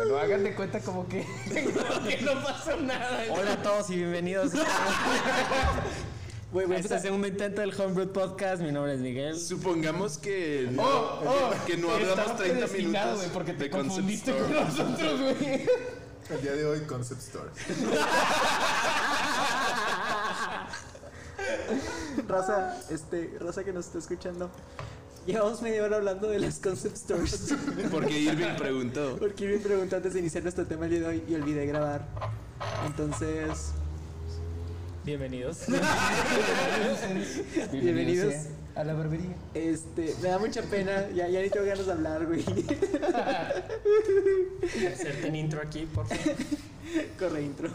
Bueno, hagan de cuenta como que, como que no pasó nada. Hola a todos y bienvenidos. Güey, Este segundo intento del Homebrew Podcast. Mi nombre es Miguel. Supongamos que no, Oh, oh, que no hablamos 30 predestinado, minutos porque te de confundiste con nosotros, güey. El día de hoy, Concept Store. Raza, este, raza que nos está escuchando. Llevamos media hora hablando de las concept stores. Porque Irving preguntó. Porque me preguntó antes de iniciar nuestro tema el día de hoy y olvidé grabar. Entonces, Bienvenidos. Bienvenidos. a la barbería. este, me da mucha pena. Ya, ya ni tengo ganas de hablar, güey. Hacerte un intro aquí, por favor. Corre intro.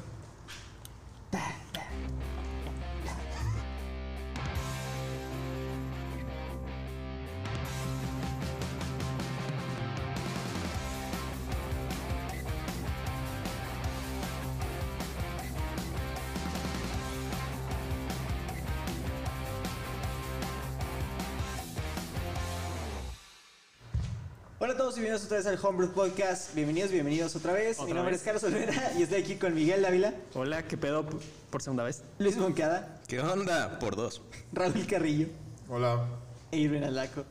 Todos y bienvenidos otra vez al Homebrew Podcast. Bienvenidos, bienvenidos otra vez. Mi nombre vez. es Carlos Olvera y estoy aquí con Miguel Dávila, Hola, ¿qué pedo por segunda vez? Luis Moncada, ¿Qué onda? Por dos. Raúl Carrillo Hola. e Irving Alaco.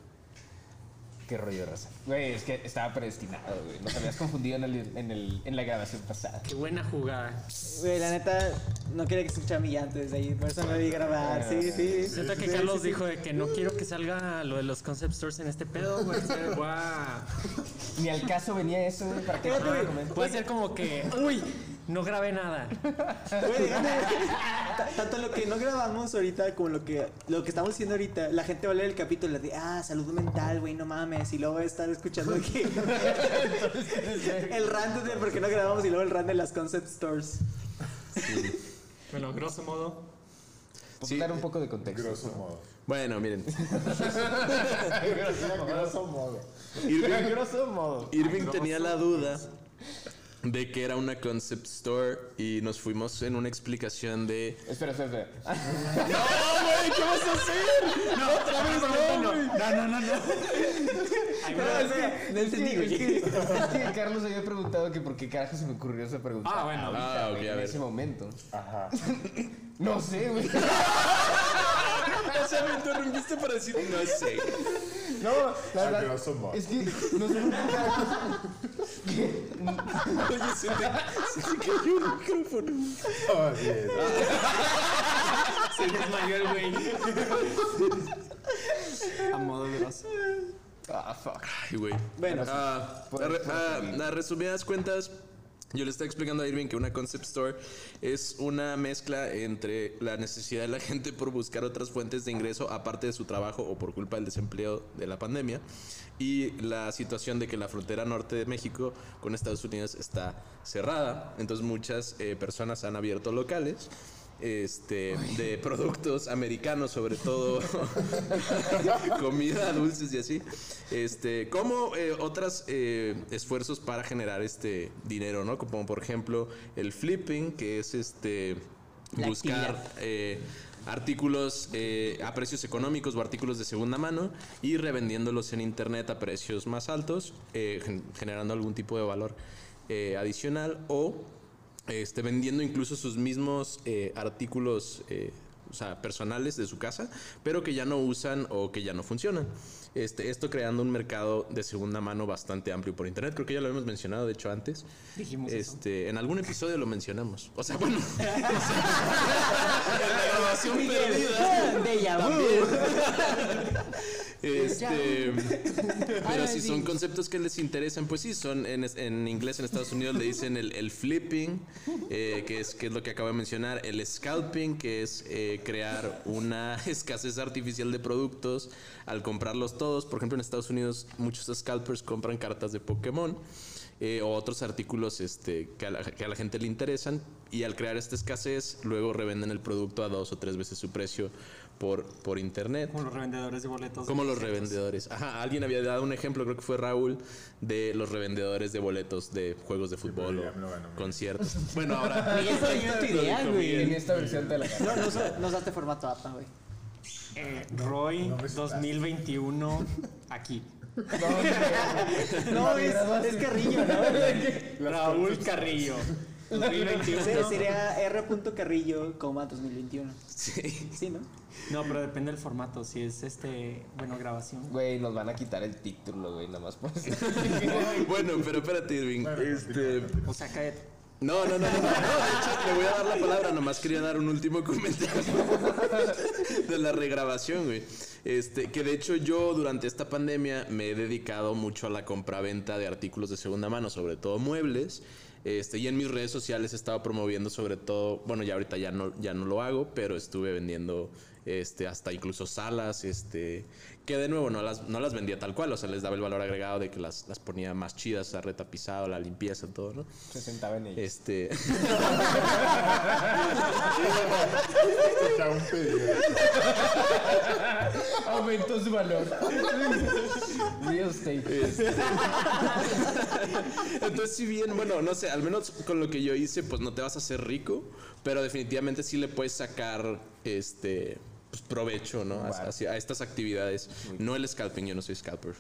Qué rollo, raza. Güey, es que estaba predestinado, güey. Nos habías confundido en, el, en, el, en la grabación pasada. Qué buena jugada. Güey, la neta, no quería que se escuchara mi llanto desde ahí, por eso no vi grabar. Sí, sí. Siento que Carlos sí, sí. dijo de que no quiero que salga lo de los concept stores en este pedo, güey. Guau. Ni al caso venía eso, güey, para que no. Puede ser como que, uy, no grabé nada. Tanto lo que no grabamos ahorita como lo que lo que estamos haciendo ahorita, la gente va a leer el capítulo de ah, salud mental, güey, no mames, y luego va a estar escuchando que el rant de por qué no grabamos y luego el rant de las concept stores. Bueno, grosso modo. Sí. dar un poco de contexto. Grosso modo. Bueno, miren. Grosso modo. Irving, grosso modo. Irving tenía la duda de que era una concept store y nos fuimos en una explicación de. Espera, espera, espera. ¡No, güey! ¿Qué vas a hacer? ¡No, otra vez no, güey! No, no, no, no. Ay, No, bueno. es que no Es que, entendí, es, güey. que, es que Carlos había preguntado que por qué carajo se me ocurrió esa pregunta. Ah, bueno. ahorita, Ah, en ese momento. Ajá. No sé, güey. O sea, me interrumpiste para decir, no sé. No, la A verdad. Es que no sé por qué carajo. Oye, se te, se te cayó el micrófono. Oh, bien. Se desmayó el güey. A modo grosso. Ah, fuck. Ay, güey. Bueno. Ah, Por- a, ah, seguir. a resumidas cuentas, yo le estaba explicando a Irving que una concept store es una mezcla entre la necesidad de la gente por buscar otras fuentes de ingreso aparte de su trabajo o por culpa del desempleo de la pandemia y la situación de que la frontera norte de México con Estados Unidos está cerrada. Entonces muchas eh, personas han abierto locales este, de productos americanos, sobre todo. Comida, dulces y así, este, como eh, otros esfuerzos para generar este dinero, ¿no? Como por ejemplo el flipping, que es este buscar eh, artículos eh, a precios económicos o artículos de segunda mano y revendiéndolos en internet a precios más altos, eh, gen- generando algún tipo de valor eh, adicional o este, vendiendo incluso sus mismos eh, artículos eh, o sea, personales de su casa, pero que ya no usan o que ya no funcionan. Este, esto creando un mercado de segunda mano bastante amplio por internet. Creo que ya lo hemos mencionado, de hecho, antes. Dijimos eso. este, En algún episodio lo mencionamos. O sea, bueno. en la grabación perdida. Vu. Este, pero si son conceptos que les interesan, pues sí, son en, inglés en Estados Unidos le dicen el, el flipping, eh, que, es, que es lo que acabo de mencionar, el scalping, que es eh, crear una escasez artificial de productos al comprarlos todos. Por ejemplo, en Estados Unidos muchos scalpers compran cartas de Pokémon. eh, o otros artículos este, que, a la, que a la gente le interesan y al crear esta escasez luego revenden el producto a dos o tres veces su precio por, por internet. Como los revendedores de boletos. Como los revendedores. Ajá, alguien había dado un ejemplo, creo que fue Raúl, de los revendedores de boletos de juegos de fútbol o conciertos. Bueno, ahora. Idea, En güey. esta versión te la. No, no, no usaste formato APA, güey. Eh, Roy No me 2021 aquí. No, es, es Carrillo, ¿no? Raúl Carrillo. 2021. Se- Sería R. Carrillo, coma 2021. Sí. Sí, ¿no? No, pero depende del formato. Si es este, bueno, grabación. Güey, nos van a quitar el título, güey, nada más por. Bueno, pero espérate, Irving. Bueno, Este. O sea, cállate. No, no, no, no, no, no, de hecho le voy a dar la palabra, nomás quería dar un último comentario de la regrabación, güey. Este, que de hecho yo durante esta pandemia me he dedicado mucho a la compraventa de artículos de segunda mano, sobre todo muebles. Este, y en mis redes sociales he estado promoviendo sobre todo, bueno, ya ahorita ya no, ya no lo hago, pero estuve vendiendo este, hasta incluso salas, este, que de nuevo no las, no las vendía tal cual, o sea, les daba el valor agregado de que las, las ponía más chidas, a retapizado, la limpieza, todo, ¿no? Se sentaba en ella. Este. Aumentó su valor. Real estate. Entonces, si bien, bueno, no sé, al menos con lo que yo hice, pues no te vas a hacer rico, pero definitivamente sí le puedes sacar este pues, provecho, ¿no? Hacia- a estas actividades. No el scalping, yo no soy scalper.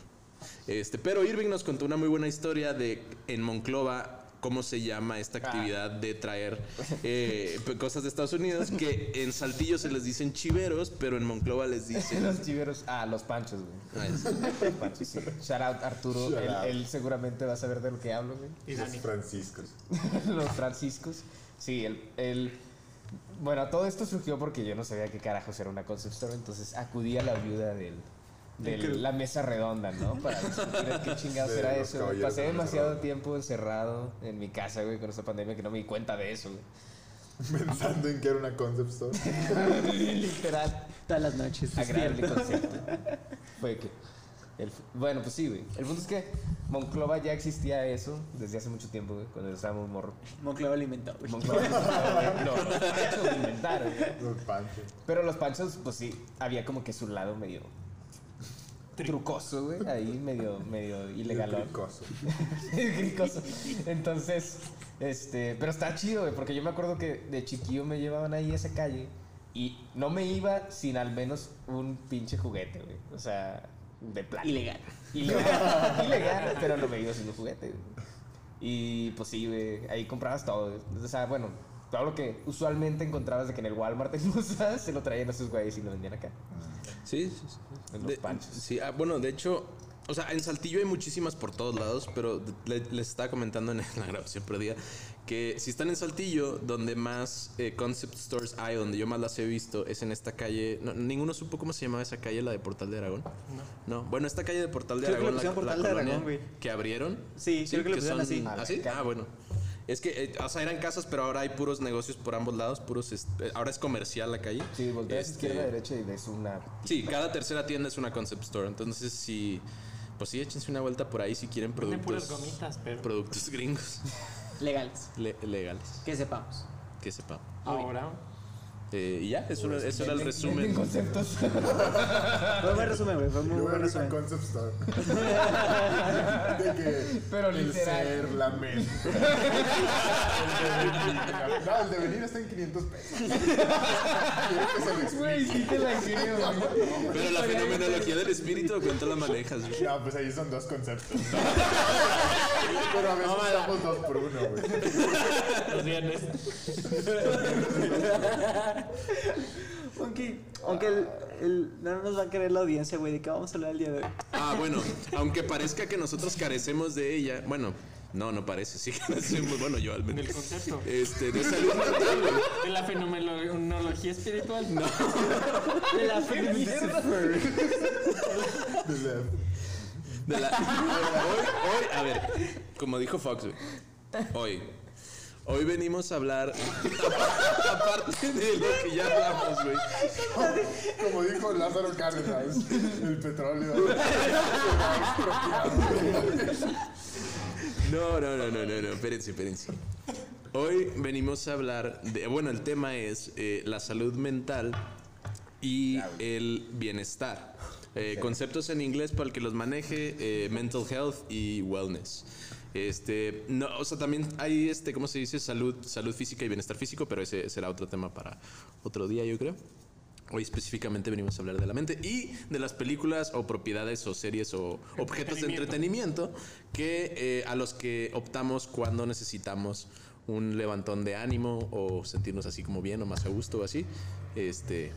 Este, pero Irving nos contó una muy buena historia de en Monclova cómo se llama esta actividad de traer eh, cosas de Estados Unidos que en Saltillo se les dicen chiveros, pero en Monclova les dicen Los chiveros. Ah, los panchos, güey. Ah, Los panchos, sí. Shout out Arturo. Shout él, out. él seguramente va a saber de lo que hablo, güey. Y Los franciscos. los franciscos. Sí, el, el- Bueno, todo esto surgió porque yo no sabía qué carajos era una concept store, entonces acudí a la ayuda del, de la mesa redonda, ¿no? Para discutir qué chingados De era eso. Pasé demasiado tiempo encerrado en mi casa, güey, con esta pandemia que no me di cuenta de eso, güey. Pensando en que era una concept store. Literal. Todas las noches. Agradable concepto. Fue que. el- bueno, pues sí, güey. El punto es que Monclova ya existía eso desde hace mucho tiempo, güey, cuando estábamos morro. Monclova lo inventó, güey. Monclova no, los panchos lo inventaron, güey. Los panchos. Pero los panchos, pues sí, había como que su lado medio trucoso, güey. Ahí medio, medio ilegal. Cricoso. Cricoso. Entonces, este, pero está chido, güey, porque yo me acuerdo que de chiquillo me llevaban ahí a esa calle y no me iba sin al menos un pinche juguete, güey. O sea, de plata. Ilegal. Ilegal, ilegal, pero no me iba sin un juguete, güey. Y pues sí, güey, ahí comprabas todo. güey. O sea, bueno, todo lo que usualmente encontrabas de que en el Walmart en se lo traían a esos güeyes y lo vendían acá. Sí, sí, sí. En los De- panchos. Sí, ah, bueno, de hecho, o sea, en Saltillo hay muchísimas por todos lados, pero le- les estaba comentando en la grabación por día que si están en Saltillo, donde más eh, concept stores hay, donde yo más las he visto, es en esta calle. no, ninguno supo cómo se llamaba esa calle, la de Portal de Aragón. No. Bueno, esta calle de Portal de Creo que Aragón, pusieron Portal de colonia Aragón, güey. que abrieron. Sí, creo que le pusieron así. ¿Ah, sí? Ah, bueno. Es que, eh, o sea, eran casas, pero ahora hay puros negocios por ambos lados, puros, este, ahora es comercial la calle. Sí, volteas Este, izquierda a derecha y ves una Sí, cada tercera tienda es una concept store. Entonces, si. Pues sí, échense una vuelta por ahí si quieren productos. puras gomitas, pero Productos gringos Legales. le- legales. Que sepamos. Que sepa. ahora Eh, y ya, eso, era- eso era el resumen. conceptos. Fue un buen resumen, güey. Fue muy buen resumen. concept store. de que Pero el literal. ser, la mente. el devenir. No, el devenir está en 500 pesos. Güey, sí te la creo, güey. Pero la fenomenología del espíritu, ¿cuánto la manejas? güey? No, pues ahí son dos conceptos. Pero a veces estamos dos por uno, güey. los viernes. Aunque, aunque el, el- no nos va a querer la audiencia, güey, de qué vamos a hablar el día de hoy. Ah, bueno, aunque parezca que nosotros carecemos de ella, bueno, no, no parece, sí carecemos, bueno, yo al Del menos. concepto. Este, de salud mental, güey. De la fenomenología espiritual. No. De la feminista. De la- De la- hoy, hoy, a ver, como dijo Fox, hoy, hoy venimos a hablar, aparte de lo que ya hablamos, güey. Como dijo Lázaro Cárdenas, el petróleo. No, no, no, no, no, no, espérense, espérense. Hoy venimos a hablar de, bueno, el tema es eh, la salud mental y el bienestar. Eh, conceptos en inglés para el que los maneje, eh, mental health y wellness. Este, no, o sea, también hay este, ¿cómo se dice? Salud, salud física y bienestar físico, pero ese será otro tema para otro día, yo creo. Hoy específicamente venimos a hablar de la mente y de las películas o propiedades o series o objetos de entretenimiento que eh, a los que optamos cuando necesitamos un levantón de ánimo o sentirnos así como bien o más a gusto o así. Este,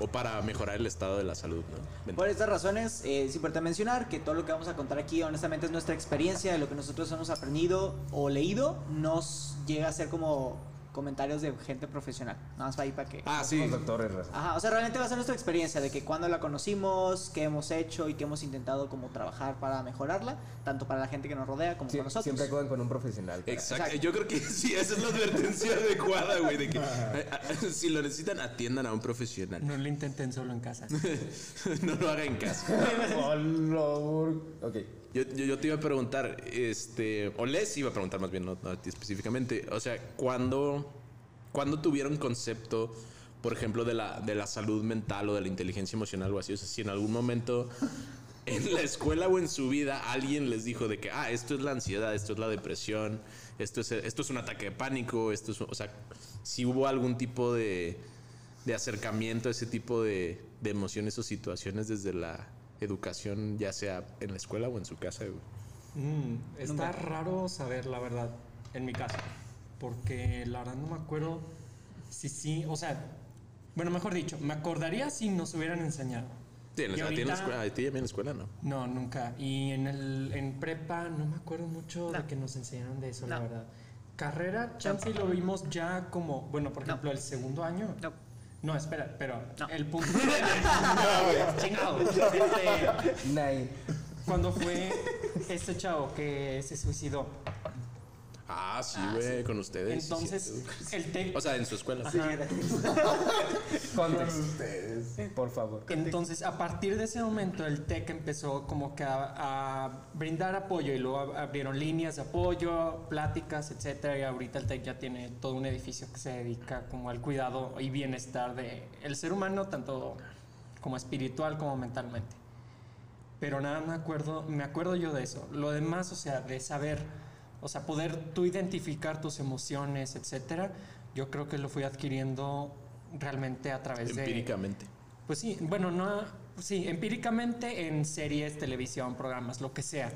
o para mejorar el estado de la salud. ¿no? Por estas razones, eh, es importante mencionar que todo lo que vamos a contar aquí, honestamente, es nuestra experiencia de lo que nosotros hemos aprendido o leído. Nos llega a ser como comentarios de gente profesional. Nada más ahí para que. Ah, sí. Doctores. Ajá, o sea, realmente va a ser nuestra experiencia de que cuando la conocimos, qué hemos hecho y qué hemos intentado como trabajar para mejorarla, tanto para la gente que nos rodea como Sie- para nosotros. siempre acudan con un profesional. para- Exacto. Exacto. Yo creo que sí, esa es la advertencia adecuada, güey, de que eh, eh, si lo necesitan, atiendan a un profesional. No lo intenten solo en casa. no lo hagan en casa. Hola, ok. Yo, yo, yo te iba a preguntar, este, o les iba a preguntar más bien, no, no a ti específicamente, o sea, ¿cuándo, ¿cuándo tuvieron concepto, por ejemplo, de la, de la salud mental o de la inteligencia emocional o así? O sea, si en algún momento en la escuela o en su vida alguien les dijo de que, ah, esto es la ansiedad, esto es la depresión, esto es, esto es un ataque de pánico, esto es, o sea, si hubo algún tipo de, de acercamiento a ese tipo de, de emociones o situaciones desde la educación, ya sea en la escuela o en su casa. güey. Mm, está raro saber la verdad, en mi caso. Porque la verdad no me acuerdo si sí, o sea, bueno, mejor dicho, me acordaría si nos hubieran enseñado. Sí, en Y en la ahorita- escuela, a ti también en la escuela, ¿no? No, nunca. Y en el en prepa no me acuerdo mucho de que nos enseñaron de eso, la verdad. Carrera, chance lo vimos ya como, bueno, por ejemplo, el segundo año. No. No, espera, pero No. el punto. Chingado. Este, Nine. cuando fue este chavo que se suicidó. Ah, sí, güey, con ustedes. sí, Entonces, cierto. el TEC. o sea, en su escuela. Ajá. Context, Ustedes. por favor. Entonces, a partir de ese momento, el TEC empezó como que a, a brindar apoyo y luego ab- abrieron líneas de apoyo, pláticas, etcétera. Y ahorita el TEC ya tiene todo un edificio que se dedica como al cuidado y bienestar del el ser humano, tanto como espiritual como mentalmente. Pero nada me acuerdo, me acuerdo yo de eso. Lo demás, o sea, de saber, o sea, poder tú identificar tus emociones, etcétera, yo creo que lo fui adquiriendo realmente a través de Empíricamente. pues sí, bueno, no, sí, empíricamente en series, televisión, programas, lo que sea,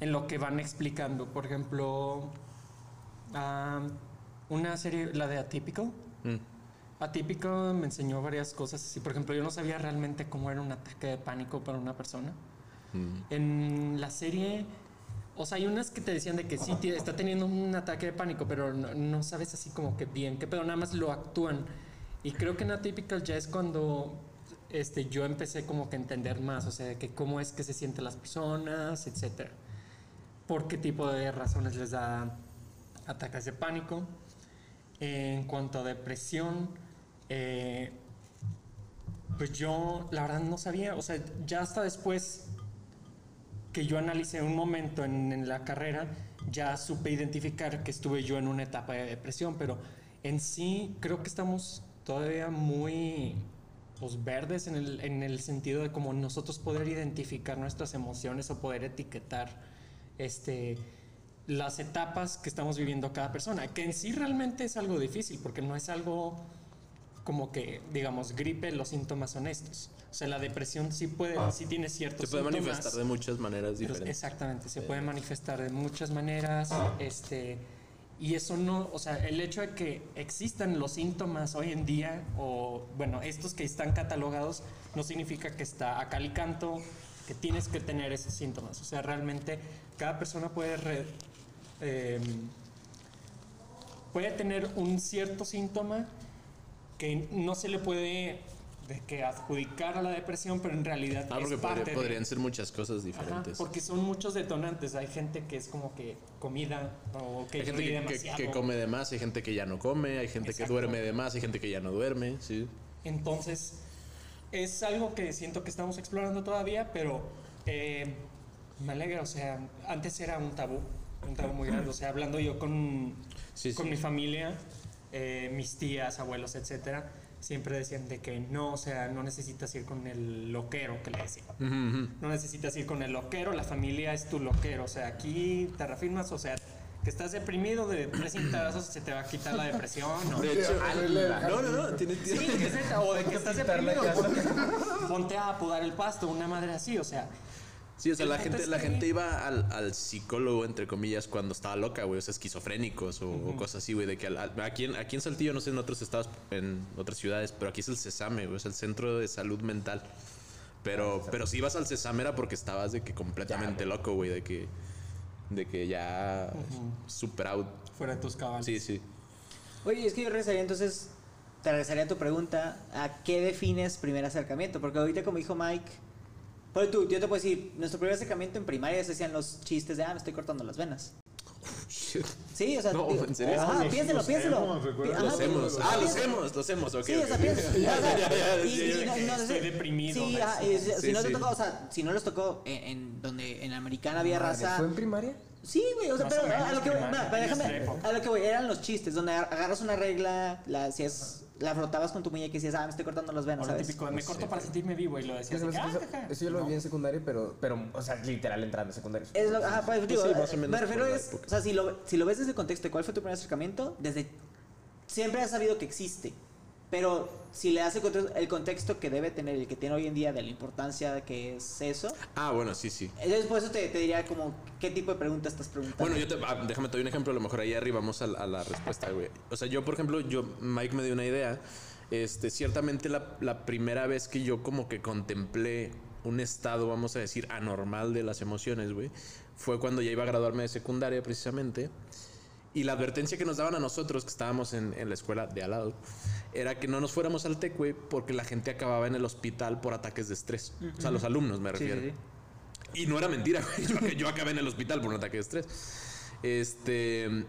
en lo que van explicando. Por ejemplo, ah, una serie, la de Atípico. Mm. Atípico me enseñó varias cosas. así. Por ejemplo, yo no sabía realmente cómo era un ataque de pánico para una persona. Mm. En la serie, o sea, hay unas que te decían de que sí, tie- está teniendo un ataque de pánico, pero no, no sabes así como que bien, qué pedo, nada más lo actúan. Y creo que en Atypical ya es cuando este, yo empecé como que a entender más, o sea, de que cómo es que se sienten las personas, etcétera. Por qué tipo de razones les da ataques de pánico. En cuanto a depresión, eh, pues yo la verdad no sabía, o sea, ya hasta después que yo analicé un momento en, la carrera, ya supe identificar que estuve yo en una etapa de depresión, pero en sí creo que estamos todavía muy pues, verdes en el, en el sentido de como nosotros poder identificar nuestras emociones o poder etiquetar este, las etapas que estamos viviendo cada persona, que en sí realmente es algo difícil, porque no es algo como que, digamos, gripe, los síntomas son estos. O sea, la depresión sí puede, sí tiene ciertos Se puede síntomas. manifestar de muchas maneras diferentes. exactamente, se puede manifestar de muchas maneras, este, y eso no, o sea, el hecho de que existan los síntomas hoy en día, o bueno, estos que están catalogados, no significa que está a cal y canto, que tienes que tener esos síntomas. O sea, realmente cada persona puede, re- em, puede tener un cierto síntoma que no se le puede de que adjudicar a la depresión, pero en realidad Ah, es porque parte podría- de- podrían ser muchas cosas Ajá, diferentes. porque son muchos detonantes. Hay gente que es como que comida o que hay gente que, que- que come de más, hay gente que ya no come, hay gente Exacto. que duerme de más, hay gente que ya no duerme, sí. Entonces, es algo que siento que estamos explorando todavía, pero eh, me alegra. O sea, antes era un tabú, un tabú muy grande. O sea, hablando yo con, Sí, con sí. mi familia, eh, mis tías, abuelos, etcétera, siempre decían de que no, o sea, no necesitas ir con el loquero que le decían. Ujú, ujú. No necesitas ir con el loquero, la familia es tu loquero. O sea, aquí te reafirmas, o sea, que estás deprimido de tres cintazos se te va a quitar la depresión. ¿no? De hecho, no, no, no, tiene, tiene- Sí, que es o de que estás deprimido. Ponte a podar el pasto, una madre así, o sea. Sí, o sea, la gente, es la gente iba al, al psicólogo, entre comillas, cuando estaba loca, güey, o sea, esquizofrénicos o, o cosas así, güey, de que al- aquí, en, aquí en Saltillo, no sé, en otros estados, en otras ciudades, pero aquí es el CESAME, güey, es el Centro de Salud Mental. Pero, pero si ibas al CESAME era porque estabas de que completamente loco, güey, de que, de que ya super out. Fuera de tus cabales. Sí, sí. Oye, es que yo regresaría entonces, te regresaría a tu pregunta, ¿a qué defines primer acercamiento? Porque ahorita como dijo Mike, pero tú, yo te puedo decir, nuestro primer acercamiento en primaria se hacían los chistes de, ah, me estoy cortando las venas. Sí, o sea, No, digo, ¿en serio? Ajá, Los- piénselo, los piénselo. hemos. Ajá, Los hemos. Ah, los piénselo. hemos, los hemos, ok. Sí, o sea, ok. piensa. o sea, Ya, ya, ya, y- y no- y no- Estoy deprimido, Sí, ah, si Sí, no te sí. tocó, o sea, si no les tocó en, en donde en Americana había raza. ¿Fue en primaria? Sí, güey, o sea, pero o menos a lo que voy, primaria, mira, déjame, a lo que voy, eran los chistes, donde agarras una regla, la hacías, la frotabas con tu muñeca y decías, ah, me estoy cortando las venas, ¿sabes? típico, me corto para sentirme vivo y lo decías. Ah, eso- eso yo lo No. vi en secundaria, pero, pero, o sea, literal entrando en secundaria. Es lo, ajá, pues, digo, sí, más o eh, menos me refiero es, o sea, si lo, si lo ves desde el contexto de cuál fue tu primer acercamiento, desde, siempre has sabido que existe, pero si le das el contexto, el contexto que debe tener, el que tiene hoy en día de la importancia que es eso, Ah, bueno, sí, sí. entonces por eso te, te diría como, ¿qué tipo de preguntas estás preguntando? Bueno, yo te, ah, déjame te doy un ejemplo, a lo mejor ahí arribamos a, la- a la respuesta, güey. O sea, yo, por ejemplo, yo, Mike me dio una idea. Este, ciertamente la, la primera vez que yo como que contemplé un estado, vamos a decir, anormal de las emociones, güey, fue cuando ya iba a graduarme de secundaria, precisamente. Y la advertencia que nos daban a nosotros, que estábamos en, en la escuela de al lado, era que no nos fuéramos al TEC, güey, porque la gente acababa en el hospital por ataques de estrés. O sea, los alumnos, me Sí, sí, refiero. sí. Y no era mentira, güey. Yo, yo acabé en el hospital por un ataque de estrés. Este.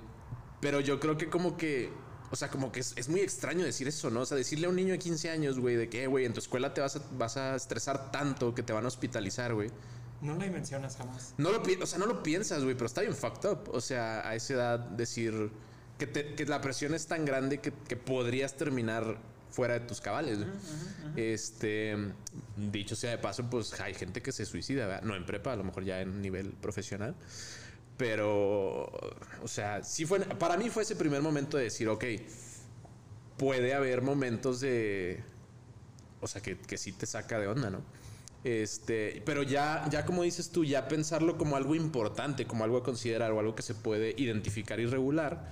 Pero yo creo que como que. O sea, como que es, es muy extraño decir eso, ¿no? O sea, decirle a un niño de 15 años, güey, de que, "Eh, güey, en tu escuela te vas a, vas a estresar tanto que te van a hospitalizar, güey. No la mencionas jamás. No lo, o sea, no lo piensas, güey, pero está bien fucked up. O sea, a esa edad decir que, te- que la presión es tan grande que, que podrías terminar fuera de tus cabales. Este, dicho sea de paso, pues hay gente que se suicida, ¿verdad? no en prepa, a lo mejor ya en nivel profesional. Pero, o sea, sí fue, para mí fue ese primer momento de decir, ok, puede haber momentos de, o sea, que, que sí te saca de onda, ¿no? Este, pero ya, ya como dices tú, ya pensarlo como algo importante, como algo a considerar o algo que se puede identificar y regular,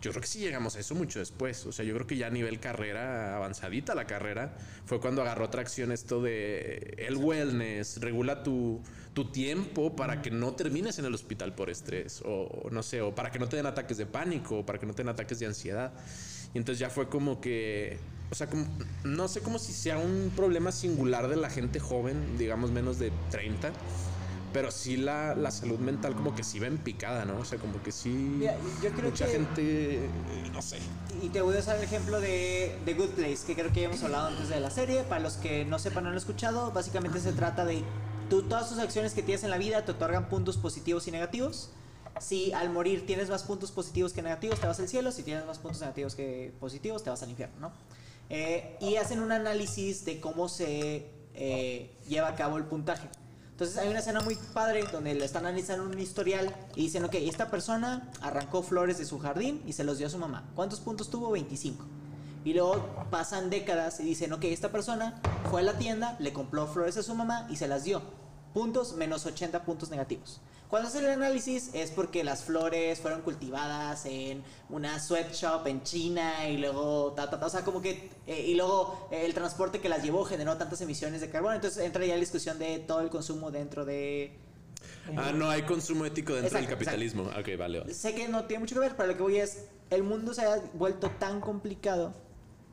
yo creo que sí llegamos a eso mucho después. O sea, yo creo que ya a nivel carrera, avanzadita la carrera, fue cuando agarró tracción esto de el wellness, regula tu, tu tiempo para que no termines en el hospital por estrés, o, no sé, o para que no te den ataques de pánico, o para que no te den ataques de ansiedad. Y entonces ya fue como que, o sea, como, no sé como si sea un problema singular de la gente joven, digamos menos de 30, pero sí la, la salud mental como que sí va en picada, ¿no? O sea, como que sí... Mira, yo creo mucha que- gente, eh, no sé. Y te voy a usar el ejemplo de The Good Place, que creo que ya hemos hablado antes de la serie. Para los que no sepan o no lo han escuchado, básicamente se trata de tú, todas tus acciones que tienes en la vida te otorgan puntos positivos y negativos. Si al morir tienes más puntos positivos que negativos, te vas al cielo. Si tienes más puntos negativos que positivos, te vas al infierno, ¿no? Eh, y hacen un análisis de cómo se eh, lleva a cabo el puntaje. Entonces hay una escena muy padre donde le están analizando un historial y dicen, ok, esta persona arrancó flores de su jardín y se los dio a su mamá. ¿Cuántos puntos tuvo? 25. Y luego pasan décadas y dicen, ok, esta persona fue a la tienda, le compró flores a su mamá y se las dio. Puntos menos 80 puntos negativos. Cuando hacen el análisis es porque las flores fueron cultivadas en una sweatshop en China y luego, ta, ta, ta, o sea, como que, eh, y luego eh, el transporte que las llevó generó tantas emisiones de carbono. Entonces entra ya la discusión de todo el consumo dentro de, Ah, no hay consumo ético dentro Exacto, del capitalismo. Ok, vale, vale. Sé que no tiene mucho que ver, pero lo que voy es, el mundo se ha vuelto tan complicado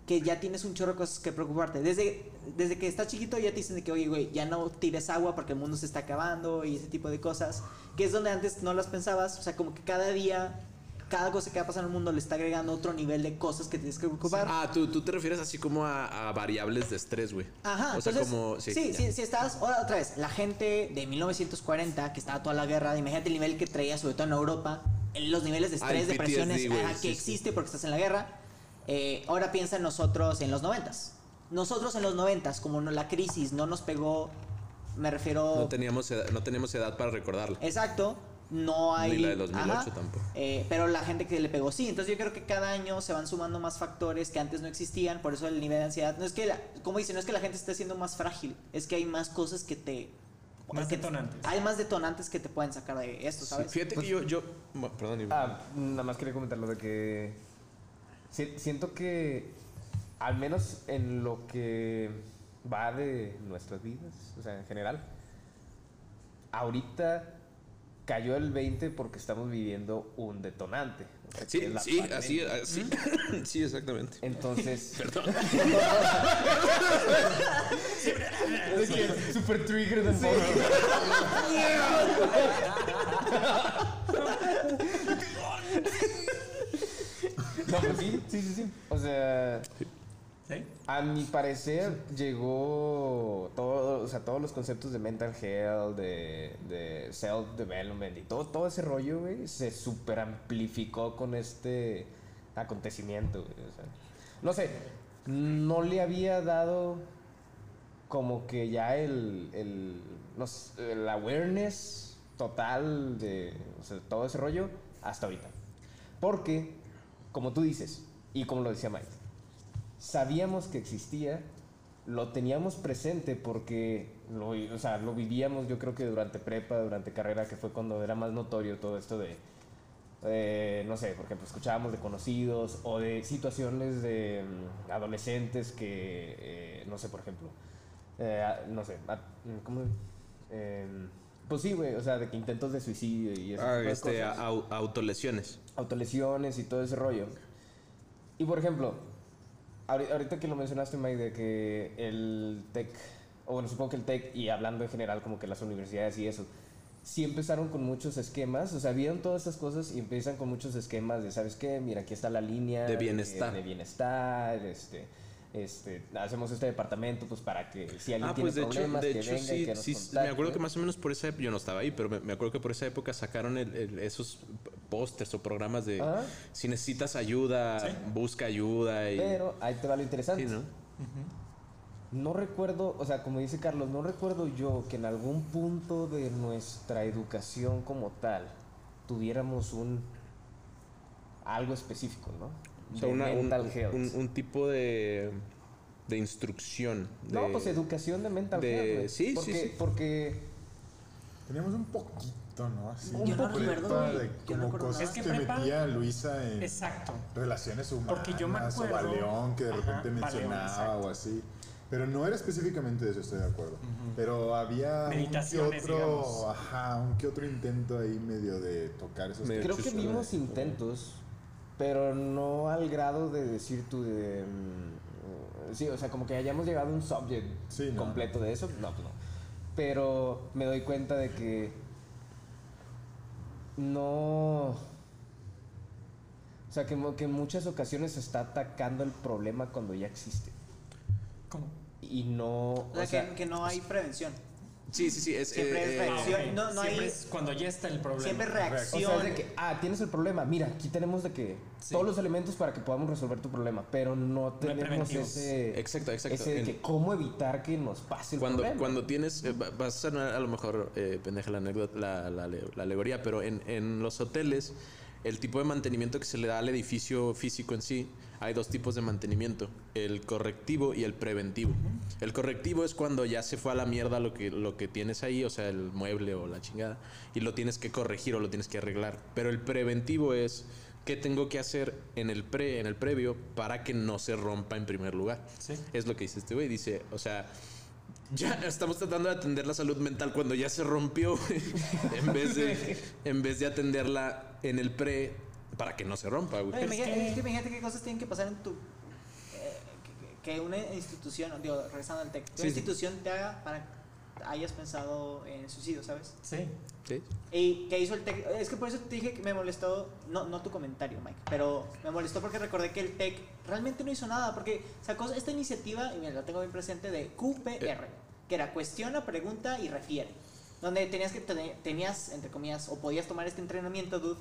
que ya tienes un chorro de cosas que preocuparte. Desde, desde que estás chiquito ya te dicen de que, oye, güey, ya no tires agua porque el mundo se está acabando y ese tipo de cosas, que es donde antes no las pensabas. O sea, como que cada día, cada cosa que va a pasar en el mundo le está agregando otro nivel de cosas que tienes que preocupar. Ah, tú, tú te refieres así como a, a variables de estrés, güey. Ajá, O sea, entonces, como... sí, ya. sí, sí, estás, ahora otra vez, la gente de 1940, que estaba toda la guerra, imagínate el nivel que traía, sobre todo en Europa, los niveles de estrés, depresiones, PTSD, güey, ajá, sí, que sí. existe porque estás en la guerra. Eh, ahora piensa en nosotros en los noventas. Nosotros en los noventas, como no, la crisis no nos pegó, me refiero... No teníamos edad, no teníamos edad para recordarlo. Exacto. no hay... Ni la de 2008 tampoco. eh, pero la gente que le pegó sí. Entonces yo creo que cada año se van sumando más factores que antes no existían. Por eso el nivel de ansiedad... No es que, la- como dicen, no es que la gente esté siendo más frágil. Es que hay más cosas que te... Más que- detonantes. Hay más detonantes que te pueden sacar de esto, Sí, ¿sabes? fíjate que yo, yo bueno, perdón, Iván. Ah, nada más quería comentar lo de que si- siento que al menos en lo que va de nuestras vidas, o sea, en general, ahorita cayó el 20 porque estamos viviendo un detonante. o sea, sí, que es la sí, pandemia. así, así, sí, exactamente. Entonces, Es que super trigger de No, pues sí, sí, sí, sí. O sea, ¿Sí? a mi parecer llegó todo, o sea, todos los conceptos de mental health, de, de self-development y todo, todo ese rollo, güey, se super amplificó con este acontecimiento, güey. O sea, no sé, no le había dado como que ya el, el, no sé, el awareness total de o sea, todo ese rollo hasta ahorita. Porque, como tú dices, y como lo decía Mike, sabíamos que existía, lo teníamos presente porque lo, o sea, lo vivíamos yo creo que durante prepa, durante carrera, que fue cuando era más notorio todo esto de, eh, no sé, por ejemplo, escuchábamos de conocidos o de situaciones de mm, adolescentes que, eh, no sé, por ejemplo, eh, no sé, ¿cómo? Pues sí, güey, o sea, de que intentos de suicidio y ese Ah, este, cosas au- autolesiones. autolesiones y todo ese rollo. Y por ejemplo, ahori- ahorita que lo mencionaste, Mike, de que el TEC, o bueno, supongo que el TEC, y hablando en general como que las universidades y eso, sí empezaron con muchos esquemas, o sea, vieron todas estas cosas y empiezan con muchos esquemas de, ¿sabes qué? Mira, aquí está la línea De bienestar. De, bienestar, este... Este, hacemos este departamento pues para que si alguien Ah, tiene pues de hecho, problemas de que hecho venga y sí, que nos sí, me acuerdo que más o menos por esa época, yo no estaba ahí, pero me, me acuerdo que por esa época sacaron el- el- esos pósters o programas de Ajá. si necesitas ayuda, busca ayuda y... pero ahí te va lo interesante Sí, ¿no? No recuerdo, o sea, como dice Carlos, no recuerdo yo que en algún punto de nuestra educación como tal tuviéramos un algo específico, ¿no? O sea, De una- un, mental health. un- un tipo de, de instrucción. no, de- pues educación de mental de- health. sí, sí, porque, sí. Porque Teníamos un poquito, ¿no? Así, Yo no recuerdo, de Yo no como acuerdo cosas. Es que, que prepa- metía Luisa en Exacto. relaciones humanas Porque yo me o acuerdo- Baleón, que de Ajá, repente mencionaba o así. Pero no era específicamente de eso, estoy de acuerdo. Pero había un que Meditaciones, otro, digamos. ajá, un que otro intento ahí medio de tocar esos creo que vimos intentos, pero no al grado de decir tú de... mm, sí, o sea, como que hayamos llegado a un subject Sí, no. completo de eso, no, pues no. Pero me doy cuenta de que no... O sea, que, que en muchas ocasiones se está atacando el problema cuando ya existe. ¿Cómo? Y no... O sea, o sea, que, que no hay prevención. Sí, sí, sí. Es, Siempre es eh, real. Ah, Sí, ok. no- no Siempre hay- es cuando ya está el problema. Siempre O reacción. sea, es de que, ah, tienes el problema. Mira, aquí tenemos de que Sí. todos los elementos para que podamos resolver tu problema, pero no tenemos ese. Exacto, exacto. Ese de En- que cómo evitar que nos pase el cuando, problema. cuando tienes, eh, va- vas a sonar a lo mejor eh, pendeja la anécdota, la, la, la alegoría, pero en, en los hoteles, el tipo de mantenimiento que se le da al edificio físico en sí, hay dos tipos de mantenimiento, el correctivo y el preventivo. El correctivo es cuando ya se fue a la mierda lo que, lo que tienes ahí, o sea, el mueble o la chingada, y lo tienes que corregir o lo tienes que arreglar. Pero el preventivo es qué tengo que hacer en el, pre, en el previo para que no se rompa en primer lugar. Sí. Es lo que dice este güey. Dice, o sea, ya estamos tratando de atender la salud mental cuando ya se rompió, en vez de en vez de atenderla en el pre para que no se rompa, güey. Oye, Es imagínate, que- es que imagínate qué cosas tienen que pasar en tu. eh, que, que una institución, digo, regresando al TEC, que Sí, una sí. institución te haga para que hayas pensado en suicidio, ¿sabes? Sí. ¿Sí? Y que hizo el TEC. Es que por eso te dije que me molestó, no, no tu comentario, Mike, pero me molestó porque recordé que el TEC realmente no hizo nada, porque sacó esta iniciativa, y me la tengo bien presente, de QPR, que era cuestiona, pregunta y refiere. Donde tenías que tener- tenías, entre comillas, o podías tomar este entrenamiento, dude,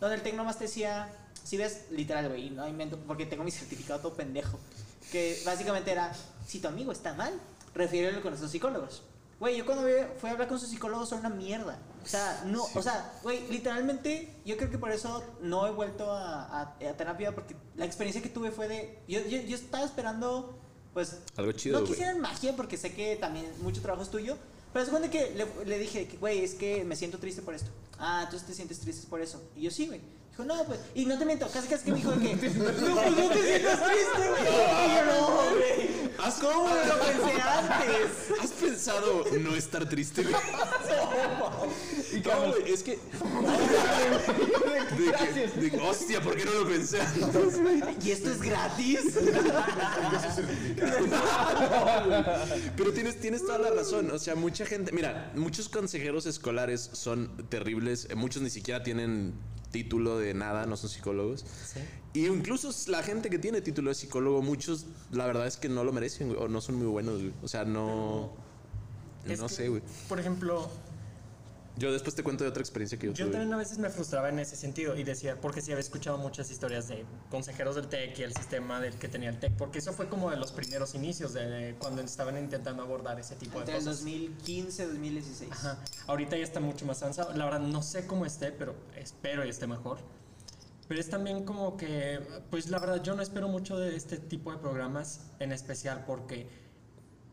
donde el TEC nomás te decía, si ves, literal, güey, no invento, porque tengo mi certificado todo pendejo, que básicamente era, si tu amigo está mal, refiérelo con nuestros psicólogos. Güey, yo cuando fui a hablar con su psicólogo son una mierda. O sea, no, o sea, güey, literalmente, yo creo que por eso no he vuelto a, a- a terapia, porque la experiencia que tuve fue de. Yo, yo, yo estaba esperando, pues. Algo chido, No quisieran magia, porque sé que también mucho trabajo es tuyo. Pero es cuando que le, le dije, güey, es que me siento triste por esto. Ah, entonces te sientes triste por eso. Y yo sí, güey. Dijo, no, pues. Y no te miento, casi casi que me dijo de que. No, pues no te sientas triste, güey. Y yo no, güey. ¿Has, ¿Cómo lo pensé antes? ¿Has pensado no estar triste, güey? No, güey, es que. De que- Gracias. de que, hostia, ¿por qué no lo pensé antes? ¿Y esto es gratis? Pero tienes, tienes toda la razón. O sea, mucha gente. Mira, muchos consejeros escolares son terribles. eh, Muchos ni siquiera tienen título de nada, no son psicólogos. Y incluso la gente que tiene título de psicólogo, muchos, la verdad es que no lo merecen, güey, o no son muy buenos, güey. O sea, no. Es no que, sé, güey. Por ejemplo, Yo después te cuento de otra experiencia que yo, Yo tuve. también a veces me frustraba en ese sentido y decía, porque sí había escuchado muchas historias de consejeros del TEC y el sistema del que tenía el TEC, porque eso fue como de los primeros inicios de cuando estaban intentando abordar ese tipo Entre de el cosas. 2015 y 2016. Ajá. Ahorita ya está mucho más avanzado. La verdad no sé cómo esté, pero espero y esté mejor. Pero es también como que, pues la verdad yo no espero mucho de este tipo de programas en especial porque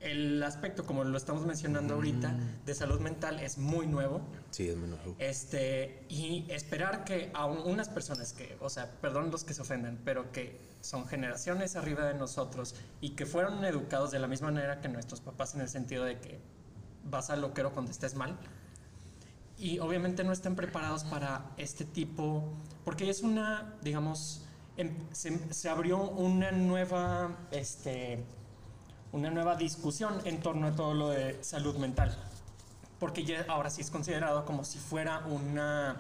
el aspecto, como lo estamos mencionando ahorita, de salud mental es muy nuevo. Sí, es menos. Este, y esperar que a un- unas personas que, o sea, perdón los que se ofenden, pero que son generaciones arriba de nosotros y que fueron educados de la misma manera que nuestros papás en el sentido de que vas al loquero cuando estés mal. Y obviamente no están preparados para este tipo, porque es una, digamos, em- se, se abrió una nueva, este, una nueva discusión en torno a todo lo de salud mental porque ya ahora sí es considerado como si fuera una,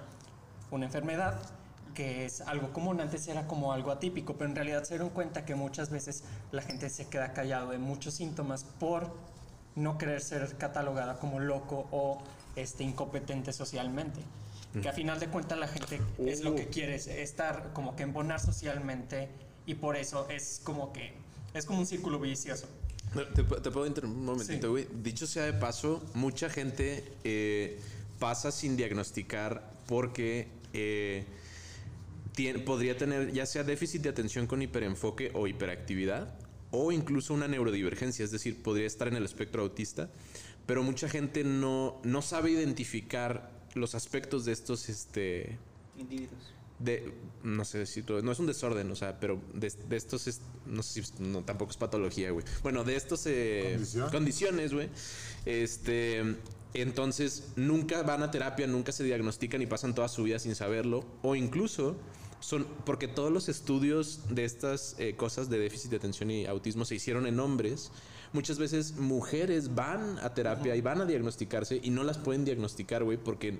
una enfermedad que es algo común, antes era como algo atípico, pero en realidad se dieron cuenta que muchas veces la gente se queda callado de muchos síntomas por no querer ser catalogada como loco o este, incompetente socialmente. Que a final de cuentas la gente es lo que quiere, es estar como que embonar socialmente y por eso es como que es como un círculo vicioso. ¿Te, pu- te puedo interrumpir un momentito, Sí. güey? Dicho sea de paso, mucha gente eh, pasa sin diagnosticar porque eh, podría tener ya sea déficit de atención con hiperenfoque o hiperactividad o incluso una neurodivergencia, es decir, podría estar en el espectro autista, pero mucha gente no, no sabe identificar los aspectos de estos este, Individuos. De no sé si no es un desorden, o sea, pero de, de estos es no sé si no tampoco es patología, güey. Bueno, de estos eh, condiciones, güey. Este, entonces nunca van a terapia, nunca se diagnostican y pasan toda su vida sin saberlo o incluso son porque todos los estudios de estas eh, cosas de déficit de atención y autismo se hicieron en hombres. Muchas veces mujeres van a terapia y van a diagnosticarse y no las pueden diagnosticar, güey, porque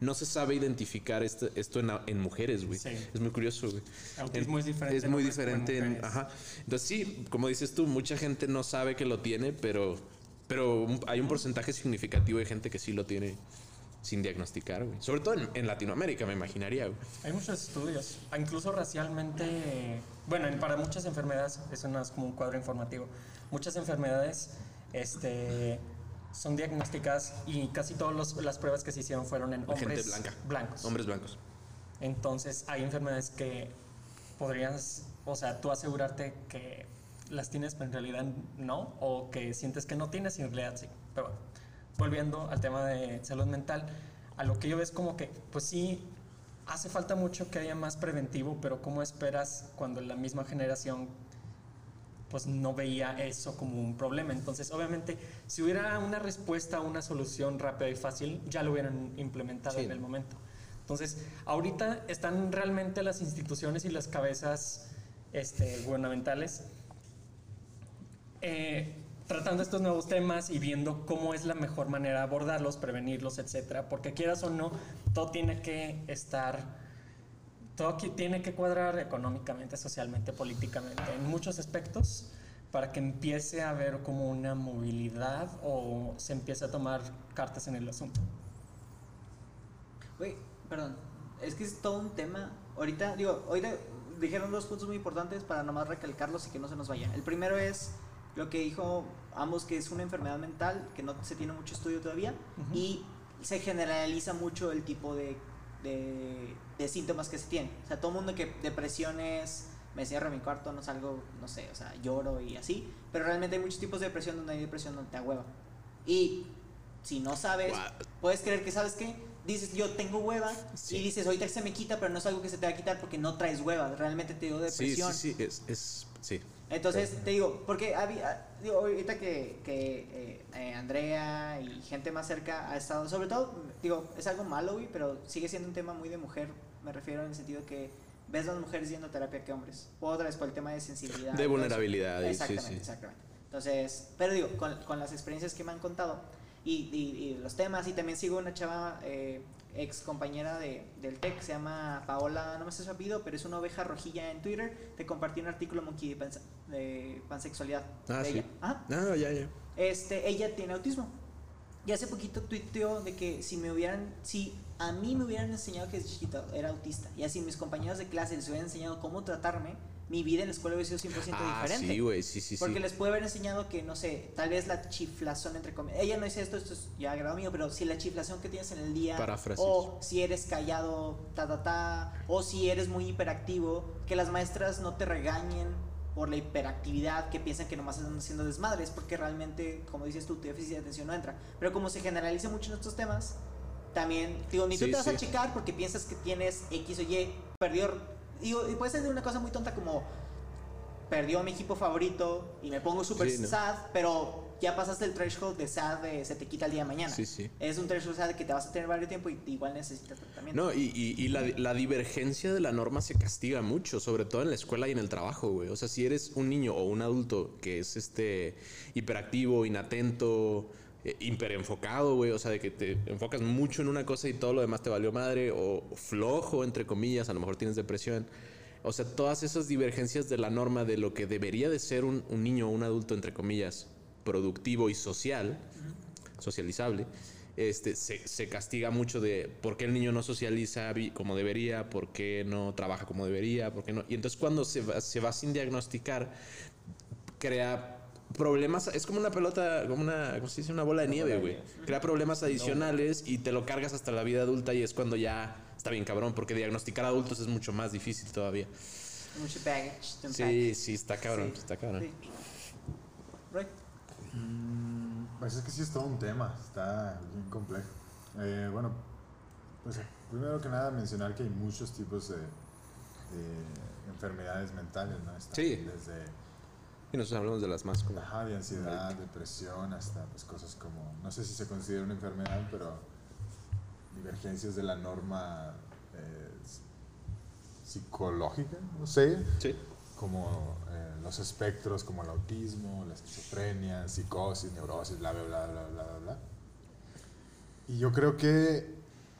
no se sabe identificar esto, esto en, en mujeres, güey. Sí. Es muy curioso, güey. Autismo es diferente Es muy diferente. en- ajá. Entonces sí, como dices tú, mucha gente no sabe que lo tiene, pero, pero hay un porcentaje significativo de gente que sí lo tiene sin diagnosticar, güey. Sobre todo en, en Latinoamérica, me imaginaría, güey. Hay muchos estudios, incluso racialmente, bueno, en- para muchas enfermedades, eso no es como un cuadro informativo, muchas enfermedades este, son diagnosticadas y casi todas las pruebas que se hicieron fueron en hombres blanca. blancos. Hombres blancos. Entonces hay enfermedades que podrías, o sea, tú asegurarte que las tienes, pero en realidad no, o que sientes que no tienes y en realidad sí. Pero bueno, volviendo al tema de salud mental, a lo que yo veo es como que, pues sí, hace falta mucho que haya más preventivo, pero ¿cómo esperas cuando la misma generación pues no veía eso como un problema. Entonces, obviamente, si hubiera una respuesta, una solución rápida y fácil, ya lo hubieran implementado Sí. en el momento. Entonces, ahorita están realmente las instituciones y las cabezas este, gubernamentales eh, tratando estos nuevos temas y viendo cómo es la mejor manera de abordarlos, prevenirlos, etcétera. Porque quieras o no, todo tiene que estar todo aquí tiene que cuadrar económicamente, socialmente, políticamente, en muchos aspectos, para que empiece a haber como una movilidad o se empiece a tomar cartas en el asunto. Güey, perdón. Es que es todo un tema. Ahorita, digo, ahorita dijeron dos puntos muy importantes para nomás recalcarlos y que no se nos vaya. El primero es lo que dijo ambos que es una enfermedad mental, que no se tiene mucho estudio todavía, y se generaliza mucho el tipo de, de, de síntomas que se tienen. O sea, todo mundo que depresiones, me cierro en mi cuarto, no salgo, no sé, o sea, lloro y así, pero realmente hay muchos tipos de depresión donde hay depresión donde te hueva. Y si no sabes, Guau. puedes creer que, ¿sabes qué? Dices, yo tengo hueva, Sí. y dices, ahorita se me quita, pero no es algo que se te va a quitar porque no traes hueva, realmente te dio Sí, depresión. sí, sí, es, es sí. Entonces, te digo, porque había, digo, ahorita que, que eh, eh, Andrea y gente más cerca ha estado, sobre todo, digo, es algo malo, güey, pero sigue siendo un tema muy de mujer, me refiero en el sentido que ves más mujeres yendo a terapia que hombres. Otra vez por el tema de sensibilidad. De vulnerabilidad, y sí, Exactamente, sí. exactamente. Entonces, pero digo, con, con las experiencias que me han contado y, y- y los temas, y también sigo una chava, eh, ex compañera de, del TEC, se llama Paola, no me sé su apellido, pero es una oveja rojilla en Twitter, te compartí un artículo monkey de, panse- de pansexualidad. Ah, de sí. ella. Ah, ya, ya. Este, ella tiene autismo. Y hace poquito tuiteó de que si me hubieran, si a mí me hubieran enseñado que desde chiquito era autista, y así mis compañeros de clase les hubieran enseñado cómo tratarme, mi vida en la escuela hubiera sido 100% Ah, diferente. sí, güey, sí, sí, sí. Porque les puede haber enseñado que, no sé, tal vez la chiflazón entre comillas. Ella no dice esto, esto es ya grado mío, pero si la chiflación que tienes en el día. Paráfrasis. O si eres callado, ta, ta, ta. O si eres muy hiperactivo, que las maestras no te regañen por la hiperactividad, que piensan que nomás están haciendo desmadres, porque realmente, como dices tú, tu déficit de atención no entra. Pero como se generaliza mucho en estos temas, también, digo, ni tú Sí, te vas sí. a checar porque piensas que tienes X o Y, perdió. Digo, y puede ser una cosa muy tonta como perdió a mi equipo favorito y me pongo súper Sí, ¿no? sad, pero ya pasaste el threshold de sad de se te quita el día de mañana. Sí, sí. Es un threshold sad que te vas a tener varios tiempo y igual necesitas tratamiento. No, y, y- y la, la divergencia de la norma se castiga mucho, sobre todo en la escuela y en el trabajo, güey. O sea, si eres un niño o un adulto que es este hiperactivo, inatento, eh, hiperenfocado, güey, o sea, de que te enfocas mucho en una cosa y todo lo demás te valió madre, o flojo, entre comillas, a lo mejor tienes depresión. O sea, todas esas divergencias de la norma de lo que debería de ser un, un niño o un adulto, entre comillas, productivo y social, socializable, este, se, se castiga mucho de por qué el niño no socializa como debería, por qué no trabaja como debería, por qué no. Y entonces cuando se va, se va sin diagnosticar, crea problemas, es como una pelota, como una, ¿cómo se dice? Una bola de nieve, güey. Crea problemas adicionales y te lo cargas hasta la vida adulta y es cuando ya está bien cabrón, porque diagnosticar adultos es mucho más difícil todavía. Mucho baggage. Sí, sí, está cabrón, Sí, está cabrón. sí. Roy. Pues es que sí es todo un tema, está bien complejo. Eh, bueno, pues primero que nada mencionar que hay muchos tipos de, de enfermedades mentales, ¿no? Está Sí. Desde Y nosotros hablamos de las más como... ajá, de ansiedad, depresión, hasta pues cosas como, no sé si se considera una enfermedad, pero divergencias de la norma eh, psicológica, no sé, Sí. como los espectros, como el autismo, la esquizofrenia, psicosis, neurosis, bla, bla, bla, bla, bla, bla. Y yo creo que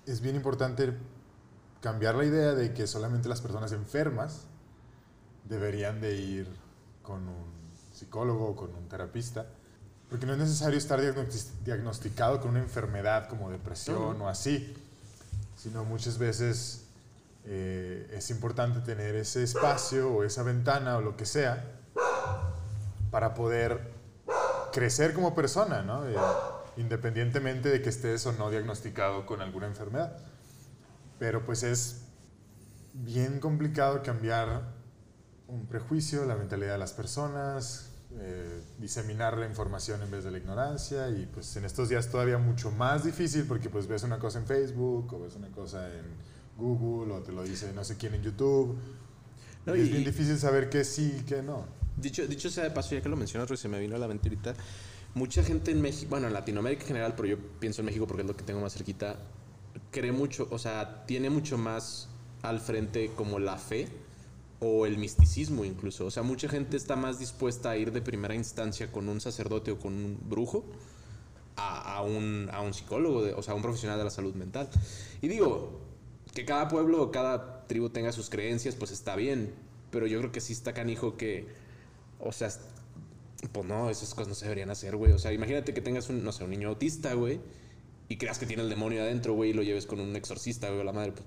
es bien importante cambiar la idea de que solamente las personas enfermas deberían de ir con un psicólogo o con un terapista, porque no es necesario estar diagnosti- diagnosticado con una enfermedad como depresión o así, sino muchas veces eh, es importante tener ese espacio o esa ventana o lo que sea para poder crecer como persona, ¿no? Eh, independientemente de que estés o no diagnosticado con alguna enfermedad. Pero pues es bien complicado cambiar un prejuicio, la mentalidad de las personas, eh, diseminar la información en vez de la ignorancia y pues en estos días todavía mucho más difícil porque pues ves una cosa en Facebook o ves una cosa en Google o te lo dice no sé quién en YouTube. No, y es y- bien difícil saber qué sí y qué no. Dicho, dicho sea de paso, ya que lo mencionas, se me vino a la mente ahorita. Mucha gente en México, bueno, en Latinoamérica en general, pero yo pienso en México porque es lo que tengo más cerquita, cree mucho, o sea, tiene mucho más al frente como la fe o el misticismo incluso. O sea, mucha gente está más dispuesta a ir de primera instancia con un sacerdote o con un brujo a, a un, a un psicólogo, de- o sea, a un profesional de la salud mental. Y digo, que cada pueblo o cada tribu tenga sus creencias, pues está bien. Pero yo creo que sí está canijo que, o sea, pues no, esas cosas no se deberían hacer, güey. O sea, imagínate que tengas un, no sé, un niño autista, güey, y creas que tiene el demonio adentro, güey, y lo lleves con un exorcista, güey, la madre, pues,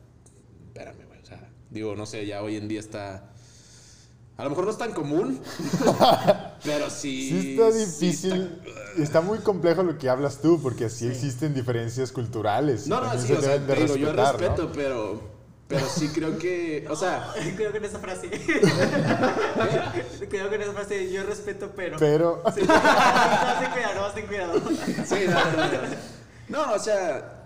espérame, güey. O sea, digo, no sé, ya hoy en día está. A lo mejor no es tan común, Pero sí. Sí está sí difícil, está- está... muy complejo lo que hablas tú, porque sí, existen diferencias culturales. No, no, sí, se o sea, de yo respeto, pero, pero sí creo que, o sea, Cuidado con esa frase. Cuidado con esa frase. Yo respeto, pero. Pero, Sí, no, ten cuidado, no, ten cuidado. sí, no, no, no. No, o sea.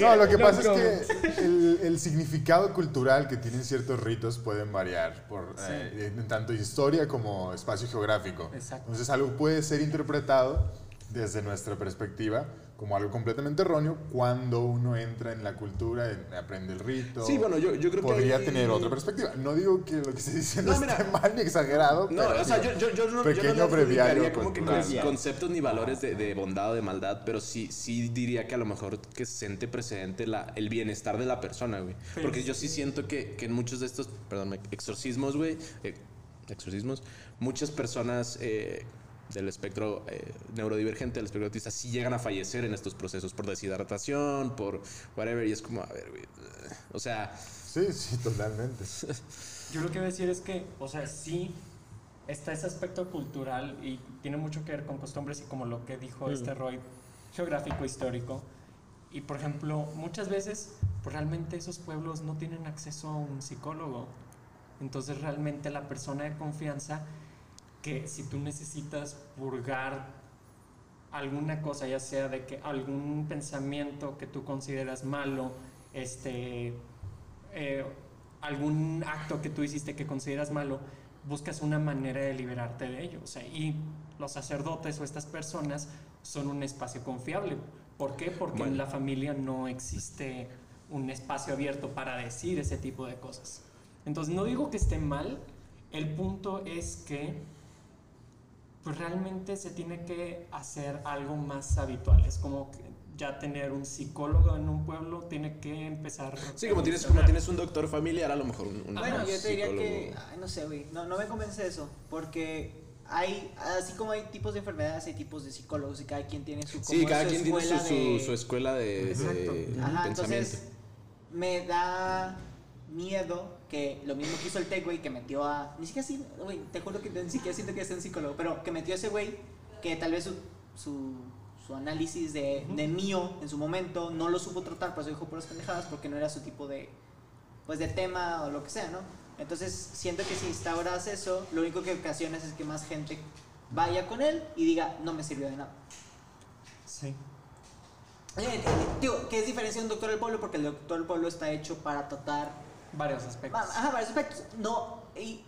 No, lo que pasa es que el, el significado cultural que tienen ciertos ritos pueden variar por eh, en tanto historia como espacio geográfico. Exacto. Entonces algo puede ser interpretado desde nuestra perspectiva como algo completamente erróneo cuando uno entra en la cultura, en- aprende el rito. Sí, bueno, yo- yo creo que podría tener otra perspectiva. No digo que lo que estoy diciendo No, mira. esté mal ni exagerado. no, pero o sea, digo, yo, yo, yo no, yo no pequeño breviario como que cultural. con- conceptos ni valores de, de bondad o de maldad, pero sí, sí diría que a lo mejor que siente precedente la, el bienestar de la persona, güey. Porque yo sí siento que, que en muchos de estos, perdón, exorcismos, güey, eh, exorcismos, muchas personas eh, del espectro eh, neurodivergente, del espectro autista, sí llegan a fallecer en estos procesos por deshidratación, por whatever, y es como, a ver, güey, eh, o sea, Sí, sí, totalmente. Yo lo que voy a decir es que, o sea, sí está ese aspecto cultural y tiene mucho que ver con costumbres y como lo que dijo este Roy, geográfico, histórico. Y por ejemplo, muchas veces, pues realmente esos pueblos no tienen acceso a un psicólogo. Entonces realmente la persona de confianza que si tú necesitas purgar alguna cosa, ya sea de que algún pensamiento que tú consideras malo, este, eh, algún acto que tú hiciste que consideras malo, buscas una manera de liberarte de ello. O sea, y los sacerdotes o estas personas son un espacio confiable. ¿Por qué? Porque Bueno. en la familia no existe un espacio abierto para decir ese tipo de cosas. Entonces, no digo que esté mal, el punto es que pues realmente se tiene que hacer algo más habitual. Es como que ya tener un psicólogo en un pueblo tiene que empezar. sí, como tienes, como tienes un doctor familiar, a lo mejor un, un Bueno, yo te diría que, ay, no sé, güey, no, no me convence eso, porque hay, así como hay tipos de enfermedades, hay tipos de psicólogos y cada quien tiene su, Sí, cada su quien tiene su, escuela su, escuela de, de Exacto. Ajá, pensamiento. entonces me da miedo que lo mismo que hizo el tech, güey, que metió a, ni siquiera así, güey, te juro que ni siquiera siento que es un psicólogo, pero que metió a ese güey, que tal vez su, su, su análisis de, de mío en su momento no lo supo tratar, por eso dijo puras pendejadas, porque no era su tipo de, pues de tema o lo que sea, ¿no? Entonces siento que si instauras eso, lo único que ocasionas es que más gente vaya con él y diga, no me sirvió de nada. Sí. Eh, eh, digo, ¿qué es diferencia de un doctor del pueblo? Porque el doctor del pueblo está hecho para tratar Varios aspectos. ajá, varios aspectos. No, y-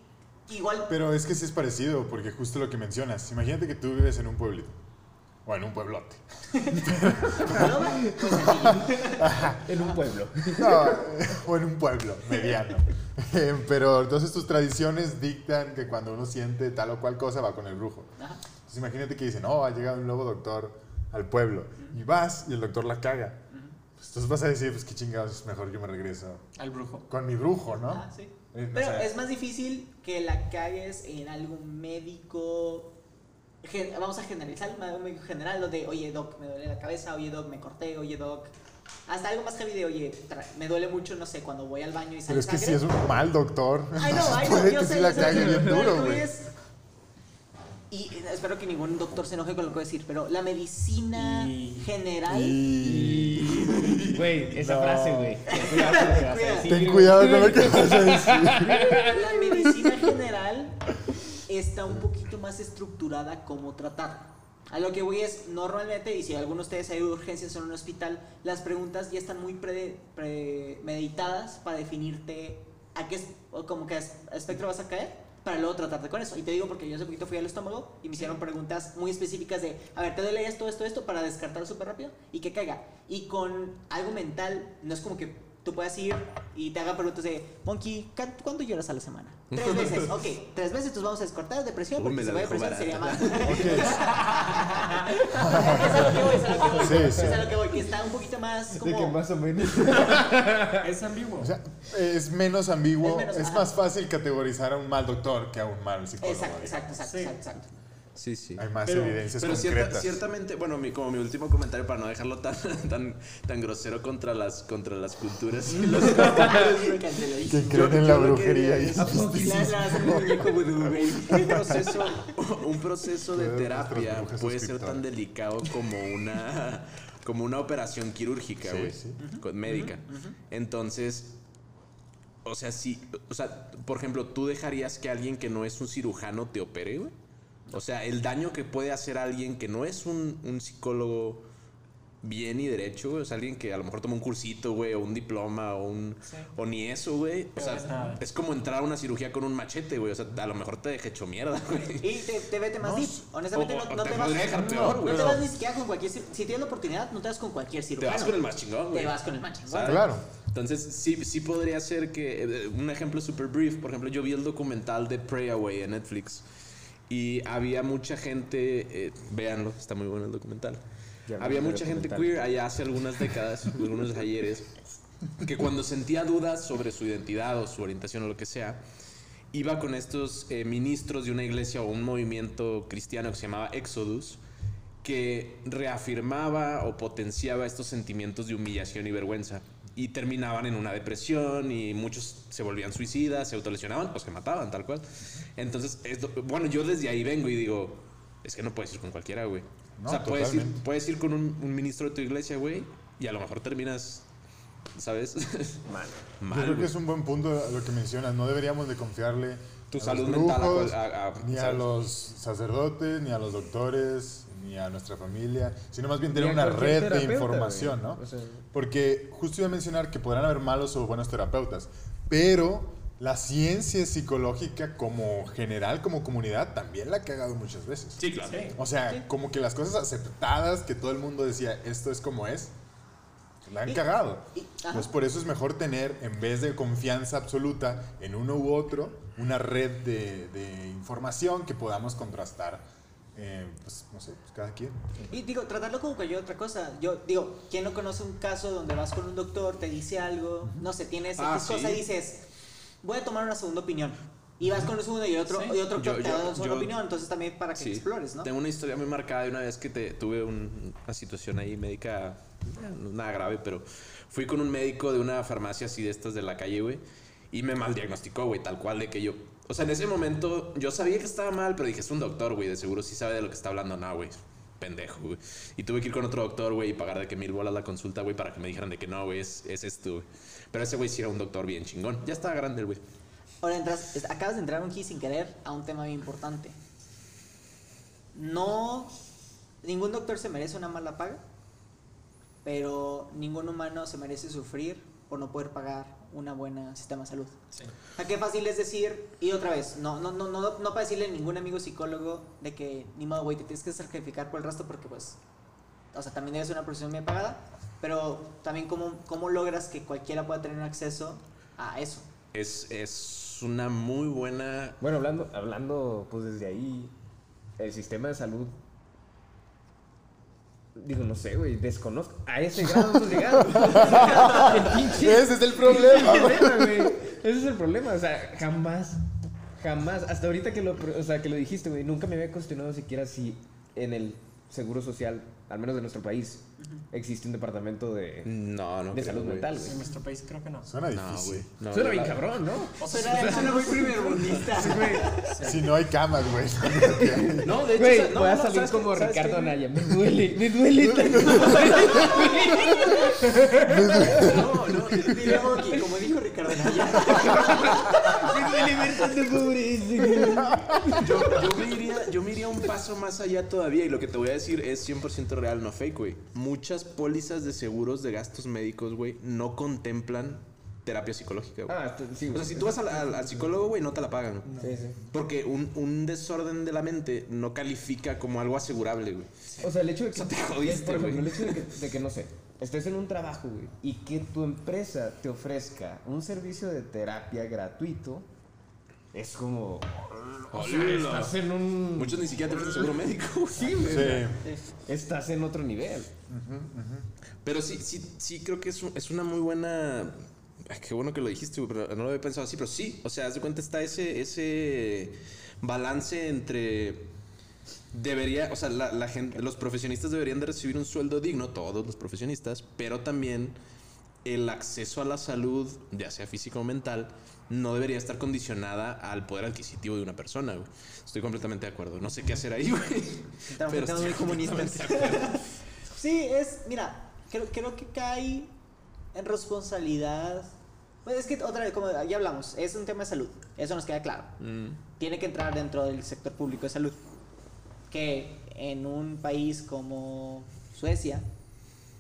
igual. Pero es que sí es parecido, porque justo lo que mencionas. Imagínate que tú vives en un pueblito. O en un pueblote. ¿no? Pues. En un pueblo. No, o en un pueblo mediano. Pero entonces tus tradiciones dictan que cuando uno siente tal o cual cosa va con el brujo. Entonces imagínate que dicen, oh, ha llegado un nuevo doctor al pueblo. Y vas y el doctor la caga. Pues entonces vas a decir, pues qué chingados, es mejor yo me regreso Al brujo. con mi brujo, ¿no? Ah, sí. Eh, o Pero sea, es más difícil que la cagues en algo médico. gen- vamos a generalizar, algo médico general, lo de, oye, doc, me duele la cabeza, oye, doc, me corté, oye, doc. Hasta algo más heavy de, oye, me duele mucho, no sé, cuando voy al baño y sale Pero es que sangre. si es un mal doctor, Ay, no, ay, no, yo que sé, la yo sé, bien duro, güey. es- Y espero que ningún doctor se enoje con lo que voy a decir, pero la medicina Y- general. Y... Güey, esa No. frase, güey. Ten cuidado con lo que vas a decir, a. La medicina general está un poquito más estructurada como tratar. A lo que voy es, normalmente, y si alguno de ustedes ha ido a urgencias en un hospital, las preguntas ya están muy pre- premeditadas para definirte a qué es, o como que as- espectro vas a caer, para luego tratarte con eso. Y te digo porque yo hace poquito fui al estómago y me hicieron preguntas muy específicas de, a ver, te duele esto, esto, esto, para descartar súper rápido y que caiga. Y con algo mental, no es como que tú puedas ir y te hagan preguntas de, Monkey, ¿cu- ¿cuándo lloras a la semana? Tres veces, ok, tres veces, entonces vamos a descartar depresión, porque si va dejó depresión sería más. es a lo que voy, es a lo que voy. Sí, sí. Es a lo que voy, que está un poquito más De como... que más o menos. Es ambiguo. O sea, es menos ambiguo, Es menos, más fácil categorizar a un mal doctor que a un mal psicólogo. Exacto, digamos. exacto, exacto, Sí. exacto, exacto. Sí, sí. hay más Pero- evidencias Pero cierta- concretas. ciertamente, bueno, mi, como mi último comentario para no dejarlo tan, tan, tan grosero contra las, contra las culturas y los que creen en la brujería y un proceso, un proceso de terapia puede ser tan delicado como una, como una operación quirúrgica, Sí, güey, sí. con- médica. Entonces, o sea, si, o sea, por ejemplo, ¿tú dejarías que alguien que no es un cirujano te opere, güey? O sea, el daño que puede hacer alguien que no es un, un psicólogo bien y derecho, güey. O sea, alguien que a lo mejor toma un cursito, güey, o un diploma, o un. O ni eso, güey. O sea, es como entrar a una cirugía con un machete, güey. O sea, a lo mejor te deja hecho mierda, güey. Y te, te vete más No, deep. Honestamente, o- no, te te, vas, dejar no, peor, no güey. te vas ni siquiera con cualquier. Si tienes la oportunidad, no te vas con cualquier Te cirujano. vas con el más chingón, güey. Te vas con el más chingón. ¿Sabes? Claro. Entonces, sí, sí podría ser que. eh, Un ejemplo super brief. Por ejemplo, yo vi el documental de Pray Away en Netflix. Y había mucha gente. eh, véanlo, está muy bueno el documental. Ya había mucha gente queer allá hace algunas décadas, algunos ayeres, que cuando sentía dudas sobre su identidad o su orientación o lo que sea, iba con estos eh, ministros de una iglesia o un movimiento cristiano que se llamaba Exodus, que reafirmaba o potenciaba estos sentimientos de humillación y vergüenza. Y terminaban en una depresión y muchos se volvían suicidas, se autolesionaban o se mataban, tal cual. Entonces, es lo- bueno, yo desde ahí vengo y digo, es que no puedes ir con cualquiera, güey. No, o sea, puedes ir, puedes ir con un, un ministro de tu iglesia, güey, y a lo mejor terminas, ¿sabes? Mal. Mal, Yo creo que es un buen punto lo que mencionas. No deberíamos de confiarle Tu a salud los mental a a- a- ni a ¿sabes? los sacerdotes, ni a los doctores, ni a nuestra familia, sino más bien tener una red de información. ¿no? O sea- Porque justo iba a mencionar que podrán haber malos o buenos terapeutas, pero la ciencia psicológica como general, como comunidad, también la ha cagado muchas veces. Sí, claro. O sea, como que las cosas aceptadas que todo el mundo decía, esto es como es, la han cagado. Entonces, por eso es mejor tener, en vez de confianza absoluta en uno u otro, una red de, de información que podamos contrastar, eh, pues, no sé, pues, cada quien. Y digo, tratarlo como cualquier otra cosa. Yo digo, ¿quién no conoce un caso donde vas con un doctor, te dice algo, no sé, tienes Ah, X cosa sí. y dices, voy a tomar una segunda opinión? Y vas con un segundo y otro, y otro Yo- te yo- da una segunda yo- opinión, entonces también para que Sí. explores, ¿no? Tengo una historia muy marcada de una vez que te, tuve un- una situación ahí médica, eh, nada grave, pero fui con un médico de una farmacia así de estas de la calle, güey, y me mal diagnosticó, güey, tal cual de que yo, o sea, en ese momento yo sabía que estaba mal, pero dije, es un doctor, güey, de seguro sí sabe de lo que está hablando, no, güey. Pendejo, güey. Y tuve que ir con otro doctor, güey, y pagar de que mil bolas la consulta, güey, para que me dijeran de que no, güey, es, es esto, güey. Pero ese güey sí era un doctor bien chingón. Ya estaba grande el güey. Ahora entras, acabas de entrar aquí sin querer a un tema bien importante. No, ningún doctor se merece una mala paga, pero ningún humano se merece sufrir por no poder pagar una buena sistema de salud. Sí. O sea, qué fácil es decir, y otra vez, no, no, no, no, no para decirle a ningún amigo psicólogo de que ni modo, güey, te tienes que sacrificar por el resto porque pues, o sea, también debe ser una profesión bien pagada, pero también cómo, cómo logras que cualquiera pueda tener acceso a eso. Es, es una muy buena Bueno, hablando, hablando pues desde ahí, el sistema de salud. Digo, no sé, güey, desconozco. A ese grado hemos llegado. Ese es el problema, güey. Ese es el problema. O sea, jamás, jamás. Hasta ahorita que lo, o sea, que lo dijiste, güey, nunca me había cuestionado siquiera si en el seguro social, al menos de nuestro país, existe un departamento de, No, no. de creo, salud güey. mental, En güey. nuestro país creo que no. Suena No, difícil. güey. No, Suena yo bien la- cabrón, ¿no? O sea, Suena, suena muy primerbundista. Si no hay camas, güey. No, de hecho, Güey, o sea, no, voy a no, salir como ¿Sabes Ricardo? Anaya. Me duele, me duele. No, no. A Monkey, como dijo Ricardo Naya. Me duele ver tanto pobre ese, güey. Yo, yo me iría, yo me iría un paso más allá todavía y lo que te voy a decir es 100% real, no fake, güey. Muchas pólizas de seguros de gastos médicos, güey, no contemplan terapia psicológica, güey. Ah, sí, O sea, si tú vas al, al- al psicólogo, güey, no te la pagan. Sí, sí. Porque un, un desorden de la mente no califica como algo asegurable, güey. O sea, el hecho de que. O sea, te jodiste, Por ejemplo, güey. el hecho de que, de que, no sé, estés en un trabajo, güey, y que tu empresa te ofrezca un servicio de terapia gratuito, es como. O sea, Hola. estás en un. Muchos ni siquiera te ofrecen seguro médico. Sí, güey. Sí. Estás en otro nivel. Pero sí, sí, sí creo que es, un- es una muy buena. Ay, qué bueno que lo dijiste, pero no lo había pensado así, pero sí, o sea, haz de cuenta está ese, ese balance entre debería, o sea, la, la gente, los profesionistas deberían de recibir un sueldo digno, todos los profesionistas, pero también el acceso a la salud, ya sea físico o mental, no debería estar condicionada al poder adquisitivo de una persona, güey. Estoy completamente de acuerdo. No sé qué hacer ahí, güey. Estamos Pero muy comunistas. sí, es, mira, creo, creo que cae en responsabilidad. Pues es que otra vez, como ya hablamos, es un tema de salud. Eso nos queda claro. Mm. Tiene que entrar dentro del sector público de salud. Que en un país como Suecia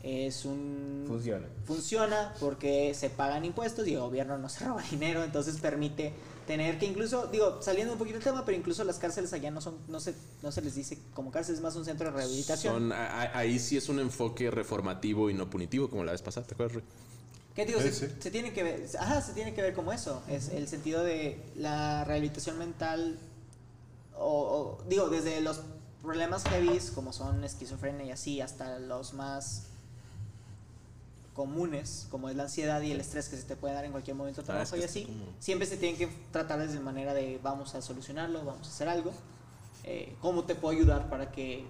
es un Funciona. funciona porque se pagan impuestos y el gobierno no se roba dinero, entonces permite tener que incluso, digo, saliendo un poquito del tema, pero incluso las cárceles allá no son, no se, no se les dice como cárceles, es más un centro de rehabilitación. Son- a- a- ahí sí es un enfoque reformativo y no punitivo, como la vez pasada, ¿te acuerdas? Rui? ¿Qué digo? Sí, se, sí. se tiene que ver, ajá, se tiene que ver como eso, es el sentido de la rehabilitación mental, o, o, digo, desde los problemas heavies como son esquizofrenia y así, hasta los más comunes, como es la ansiedad y el estrés que se te puede dar en cualquier momento de Ah, trabajo y así, siempre se tienen que tratar desde manera de vamos a solucionarlo, vamos a hacer algo, eh, cómo te puedo ayudar para que,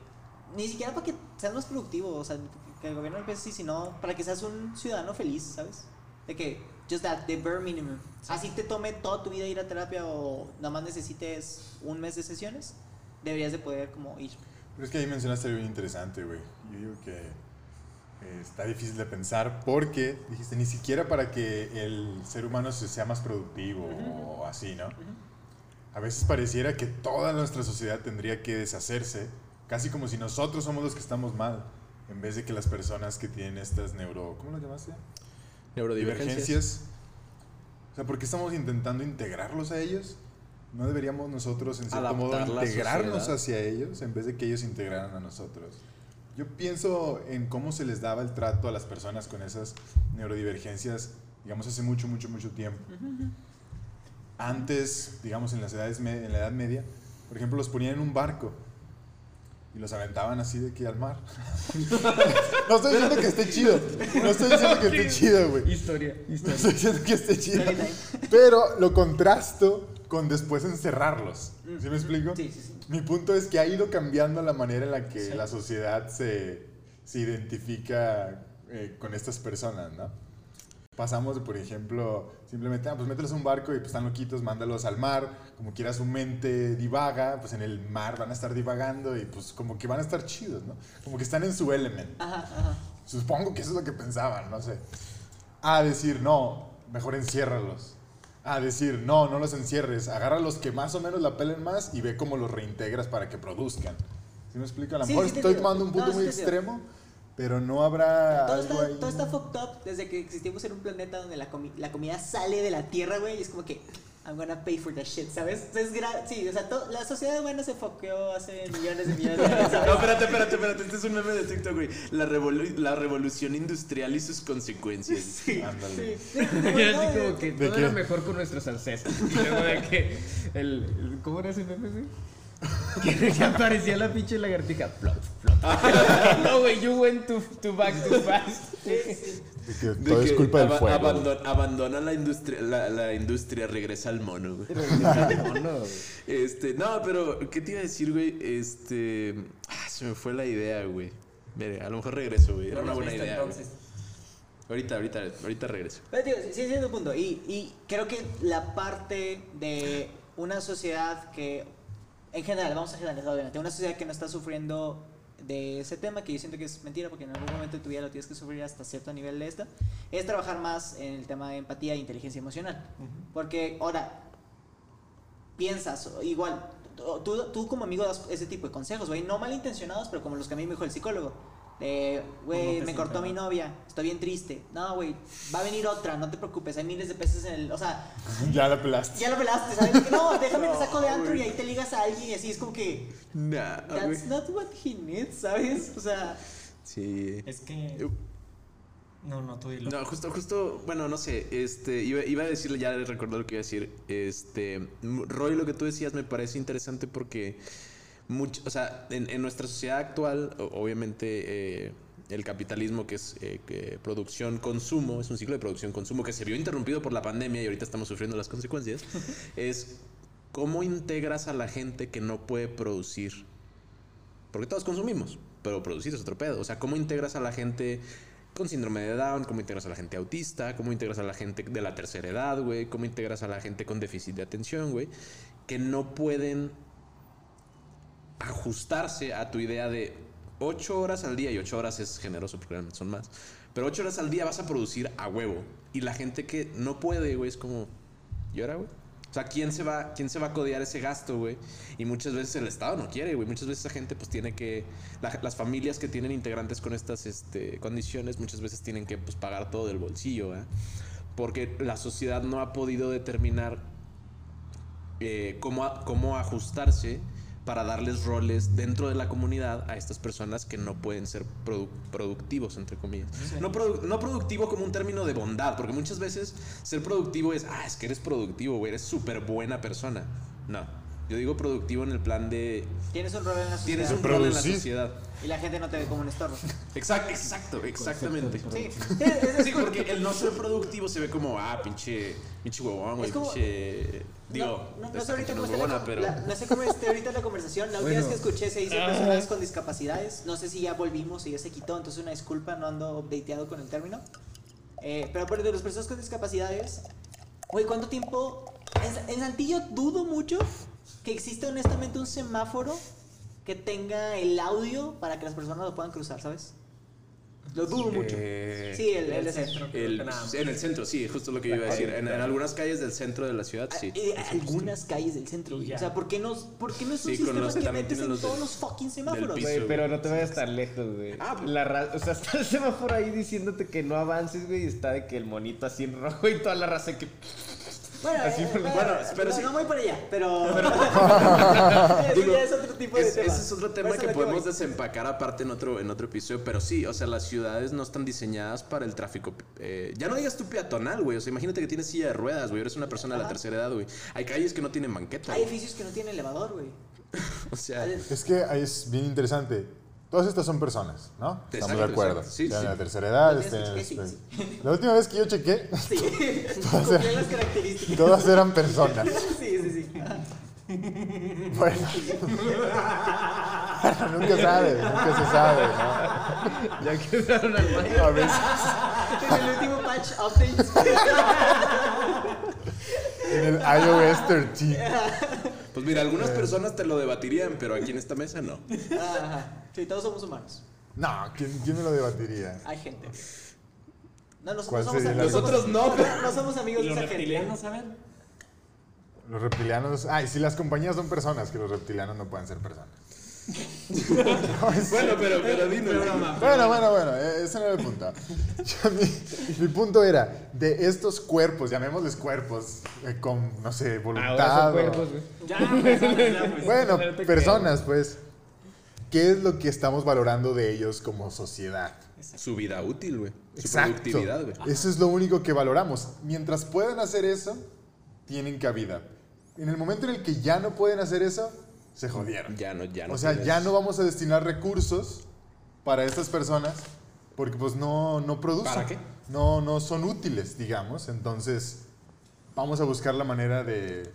ni siquiera para que seas más productivo, o sea, que el gobierno no piense así, sino para que seas un ciudadano feliz, ¿sabes? De que, just that, the bare minimum. Así te tome toda tu vida ir a terapia o nada más necesites un mes de sesiones, deberías de poder como ir. Pero es que ahí mencionaste algo bien interesante, güey. Yo digo que está difícil de pensar porque dijiste ni siquiera para que el ser humano se- sea más productivo o así, ¿no? A veces pareciera que toda nuestra sociedad tendría que deshacerse, casi como si nosotros somos los que estamos mal, en vez de que las personas que tienen estas neuro... ¿Cómo lo llamaste? Neurodivergencias. Divergencias. O sea, ¿por qué estamos intentando integrarlos a ellos? ¿No deberíamos nosotros, en cierto modo, Adaptar integrarnos hacia ellos en vez de que ellos integraran a nosotros? Yo pienso en cómo se les daba el trato a las personas con esas neurodivergencias, digamos, hace mucho, mucho, mucho tiempo. Antes, digamos, en, las edades en la Edad Media, por ejemplo, los ponían en un barco y los aventaban así de aquí al mar. no estoy diciendo que esté chido. No estoy diciendo que esté chido, güey. Historia, No historia. estoy diciendo que esté chido. Pero lo contrasto con después encerrarlos. ¿Sí me explico? Sí, sí, sí. Mi punto es que ha ido cambiando la manera en la que la sociedad se, se identifica eh, con estas personas, ¿no? Pasamos de, por ejemplo, simplemente, ah, pues mételos a un barco y pues están loquitos, mándalos al mar, como quiera su mente divaga, pues en el mar van a estar divagando y pues como que van a estar chidos, ¿no? Como que están en su element. Ajá, ajá. Supongo que eso es lo que pensaban, no sé. A decir, no, mejor enciérralos. A decir, no, no los encierres. Agarra los que más o menos la pelen más y ve cómo los reintegras para que produzcan. ¿Sí me explico? A lo Sí, mejor sí estoy tomando un punto No, muy extremo, pero no habrá Todo algo está, ahí. todo está fucked up desde que existimos en un planeta donde la, comi- la comida sale de la tierra, güey, y es como que I'm gonna pay for that shit, ¿sabes? Sí, o sea, la sociedad humana se foqueó hace millones de millones de años, ¿sabes? No, espérate, espérate, espérate. Este es un meme de TikTok, güey. La, revolu- la revolución industrial y sus consecuencias. Sí, Ándale. sí. Y así como que ¿De todo qué? era mejor con nuestros ancestros. Y luego de que el, el- ¿cómo era ese meme, güey? Que, aparecía la pinche lagartija. Plop, plop. no, güey, you went too, too back too fast. De que todo es culpa del fuego. abandon- abandona la industria, la, la industria, regresa al mono, güey. No, no, güey. Este, no, pero, ¿qué te iba a decir, güey? Este. Ah, se me fue la idea, güey. Mire, a lo mejor regreso, güey. Era No una buena idea. entonces. Ahorita, ahorita, ahorita regreso. Pero digo, sí, sí, es un punto. Y, y creo que la parte de una sociedad que, en general, vamos a generalizar, obviamente, una sociedad que no está sufriendo de ese tema, que yo siento que es mentira, porque en algún momento de tu vida lo tienes que sufrir hasta cierto nivel de esta, es trabajar más en el tema de empatía e inteligencia emocional. Porque, ahora, piensas, igual, tú, tú como amigo das ese tipo de consejos, güey, no malintencionados, pero como los que a mí me dijo el psicólogo. De, güey, me cortó mi novia, estoy bien triste. No, güey, va a venir otra, no te preocupes, hay miles de peces en el. O sea, Ya la pelaste. ya lo pelaste, ¿sabes? De que, no, déjame te saco de antro y ahí te ligas a alguien y así es como que. Nah. That's not what he needs, ¿sabes? O sea, Sí. Es que. No, no, tú dilo. No, justo, justo, bueno, no sé, este, iba, iba a decirle, ya recordé lo que iba a decir, este, Roy, lo que tú decías me parece interesante porque, mucho, o sea, en, en nuestra sociedad actual, obviamente, eh, el capitalismo que es eh, que producción, consumo, es un ciclo de producción, consumo que se vio interrumpido por la pandemia y ahorita estamos sufriendo las consecuencias, es cómo integras a la gente que no puede producir Porque todos consumimos, pero producir es otro pedo. O sea, ¿cómo integras a la gente con síndrome de Down? ¿Cómo integras a la gente autista? ¿Cómo integras a la gente de la tercera edad, güey? ¿Cómo integras a la gente con déficit de atención, güey? Que no pueden ajustarse a tu idea de 8 horas al día, y 8 horas es generoso porque son más, pero 8 horas al día vas a producir a huevo. Y la gente que no puede, güey, es como, ¿y ahora, güey? O sea, ¿quién se, va, ¿quién se va a codear ese gasto, güey? Y muchas veces el Estado no quiere, güey. Muchas veces esa gente pues tiene que... la- las familias que tienen integrantes con estas este, condiciones muchas veces tienen que pues, pagar todo del bolsillo, ¿eh? Porque la sociedad no ha podido determinar eh, cómo, cómo ajustarse para darles roles dentro de la comunidad a estas personas que no pueden ser produ- productivos, entre comillas. No, produ- no productivo como un término de bondad, porque muchas veces ser productivo es, ah, es que eres productivo, güey, eres súper buena persona. No, yo digo productivo en el plan de, Tienes un rol en la sociedad. tienes un rol en la sociedad. Y la gente no te ve como un estorbo. Exacto, exacto, exactamente. Sí. Es, es- Sí, porque el no ser productivo se ve como, ah, pinche, pinche huevón, güey, pinche... Digo, no, no, no sé ahorita cómo la, pero... la- no sé cómo esté ahorita la conversación. La última vez que escuché se dice personas con discapacidades. No sé si ya volvimos y ya se quitó, entonces una disculpa, no ando updateado con el término. Eh, pero por de las personas con discapacidades, güey, ¿cuánto tiempo? En, en Saltillo dudo mucho que exista honestamente un semáforo que tenga el audio para que las personas lo puedan cruzar, ¿sabes? Lo dudo mucho. Eh, Sí, el, el, el centro. el- en el centro, sí, justo lo que yo iba a decir. En, en algunas calles del centro de la ciudad, sí. Eh, algunas calles del centro, güey. O sea, ¿por qué no, por qué no es un Sí, sistema los que metes en los todos los fucking semáforos? piso. Güey, pero no te vayas tan lejos, güey. Ah, pues. la o sea, está el semáforo ahí diciéndote que no avances, güey, y está de que el monito así en rojo y toda la raza que... Bueno, Así eh, por- bueno, bueno, pero no, sí. no voy para allá, pero... Eso Digo, ya es otro tipo de es- tema. ese es otro tema que podemos voy. desempacar aparte en otro, en otro episodio. Pero sí, o sea, las ciudades no están diseñadas para el tráfico. eh, ya no digas tú peatonal, güey. O sea, imagínate que tienes silla de ruedas, güey. Eres una persona de la tercera edad, güey. Hay calles que no tienen banqueta. Hay güey. edificios que no tienen elevador, güey. O sea, Es que ahí es bien interesante. Todas estas son personas, ¿no? Estamos de acuerdo. Sí, la tercera edad. La última tienen- vez que chequé, sí, La última vez que yo chequé, las características. todas eran personas. Sí, sí, sí. Bueno. nunca sabes, nunca se sabe, ¿no? Ya quedaron al baño. A veces En el último patch update. en el iOS 13. Pues mira, algunas personas te lo debatirían, pero aquí en esta mesa no. Ajá. Sí, todos somos humanos. No, ¿quién, quién me lo debatiría? Hay gente. No, no, no ¿Cuál somos sería la- amigos. Nosotros no. No somos amigos ¿Y de los esa gente. reptilianos saben? Los reptilianos. Ay, si las compañías son personas, que los reptilianos no pueden ser personas. Bueno, pero, pero dinos. Bueno, bueno, bueno, eh, ese no era el punto. Yo, mi, mi punto era, de estos cuerpos, llamémosles cuerpos, eh, con, no sé, voluntad. Ahora son o- cuerpos, güey. Ya, pues, ya, pues. Bueno, No personas, pues. ¿Qué es lo que estamos valorando de ellos como sociedad? Su vida útil, güey. Su Exacto. productividad, güey. Eso es lo único que valoramos. Mientras puedan hacer eso, tienen cabida. En el momento en el que ya no pueden hacer eso, se jodieron. Ya no, ya no. o sea, tienes- ya no vamos a destinar recursos para estas personas porque pues no, no producen. ¿Para qué? No, no son útiles, digamos. Entonces, vamos a buscar la manera de,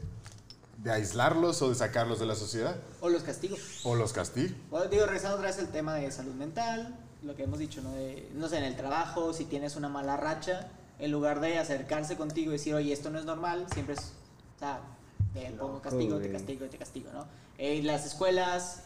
de aislarlos o de sacarlos de la sociedad. O los castigos. O los castigo. Bueno, digo, regresando otra vez al tema de salud mental, lo que hemos dicho, ¿no? De, no sé, en el trabajo, si tienes una mala racha, en lugar de acercarse contigo y decir, oye, esto no es normal, siempre es, o sea, te pongo castigo, te castigo, te castigo, ¿no? En las escuelas,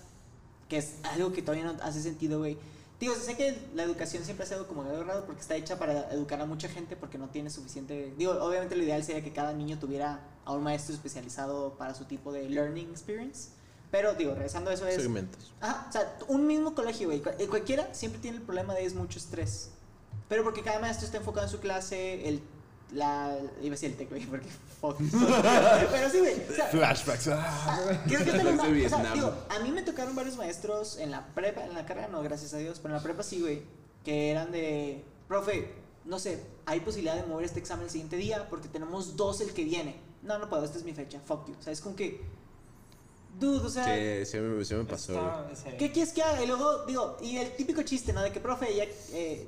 que es algo que todavía no hace sentido, güey. Digo, sé que la educación siempre ha sido como algo raro porque está hecha para educar a mucha gente porque no tiene suficiente... Digo, obviamente lo ideal sería que cada niño tuviera a un maestro especializado para su tipo de learning experience. Pero, digo, regresando a eso es... Segmentos. Ajá, o sea, un mismo colegio, güey. cual- eh, Cualquiera siempre tiene el problema de es mucho estrés. Pero porque cada maestro está enfocado en su clase, el. La. Iba a decir el tech, güey, porque. Fuck. Pero sí, güey. O sea, Flashbacks. ah. ah, creo que o sea, digo, a mí me tocaron varios maestros en la prepa, en la carrera no, gracias a Dios, pero en la prepa sí, güey. Que eran de. Profe, no sé, hay posibilidad de mover este examen el siguiente día porque tenemos dos el que viene. No, no puedo, esta es mi fecha. Fuck you. O sea, es como que. Dude, o sea. Sí, sí me, sí me pasó. Está- ¿Qué quieres que haga? Y luego, digo, y el típico chiste, ¿no? De que, profe, ya, eh,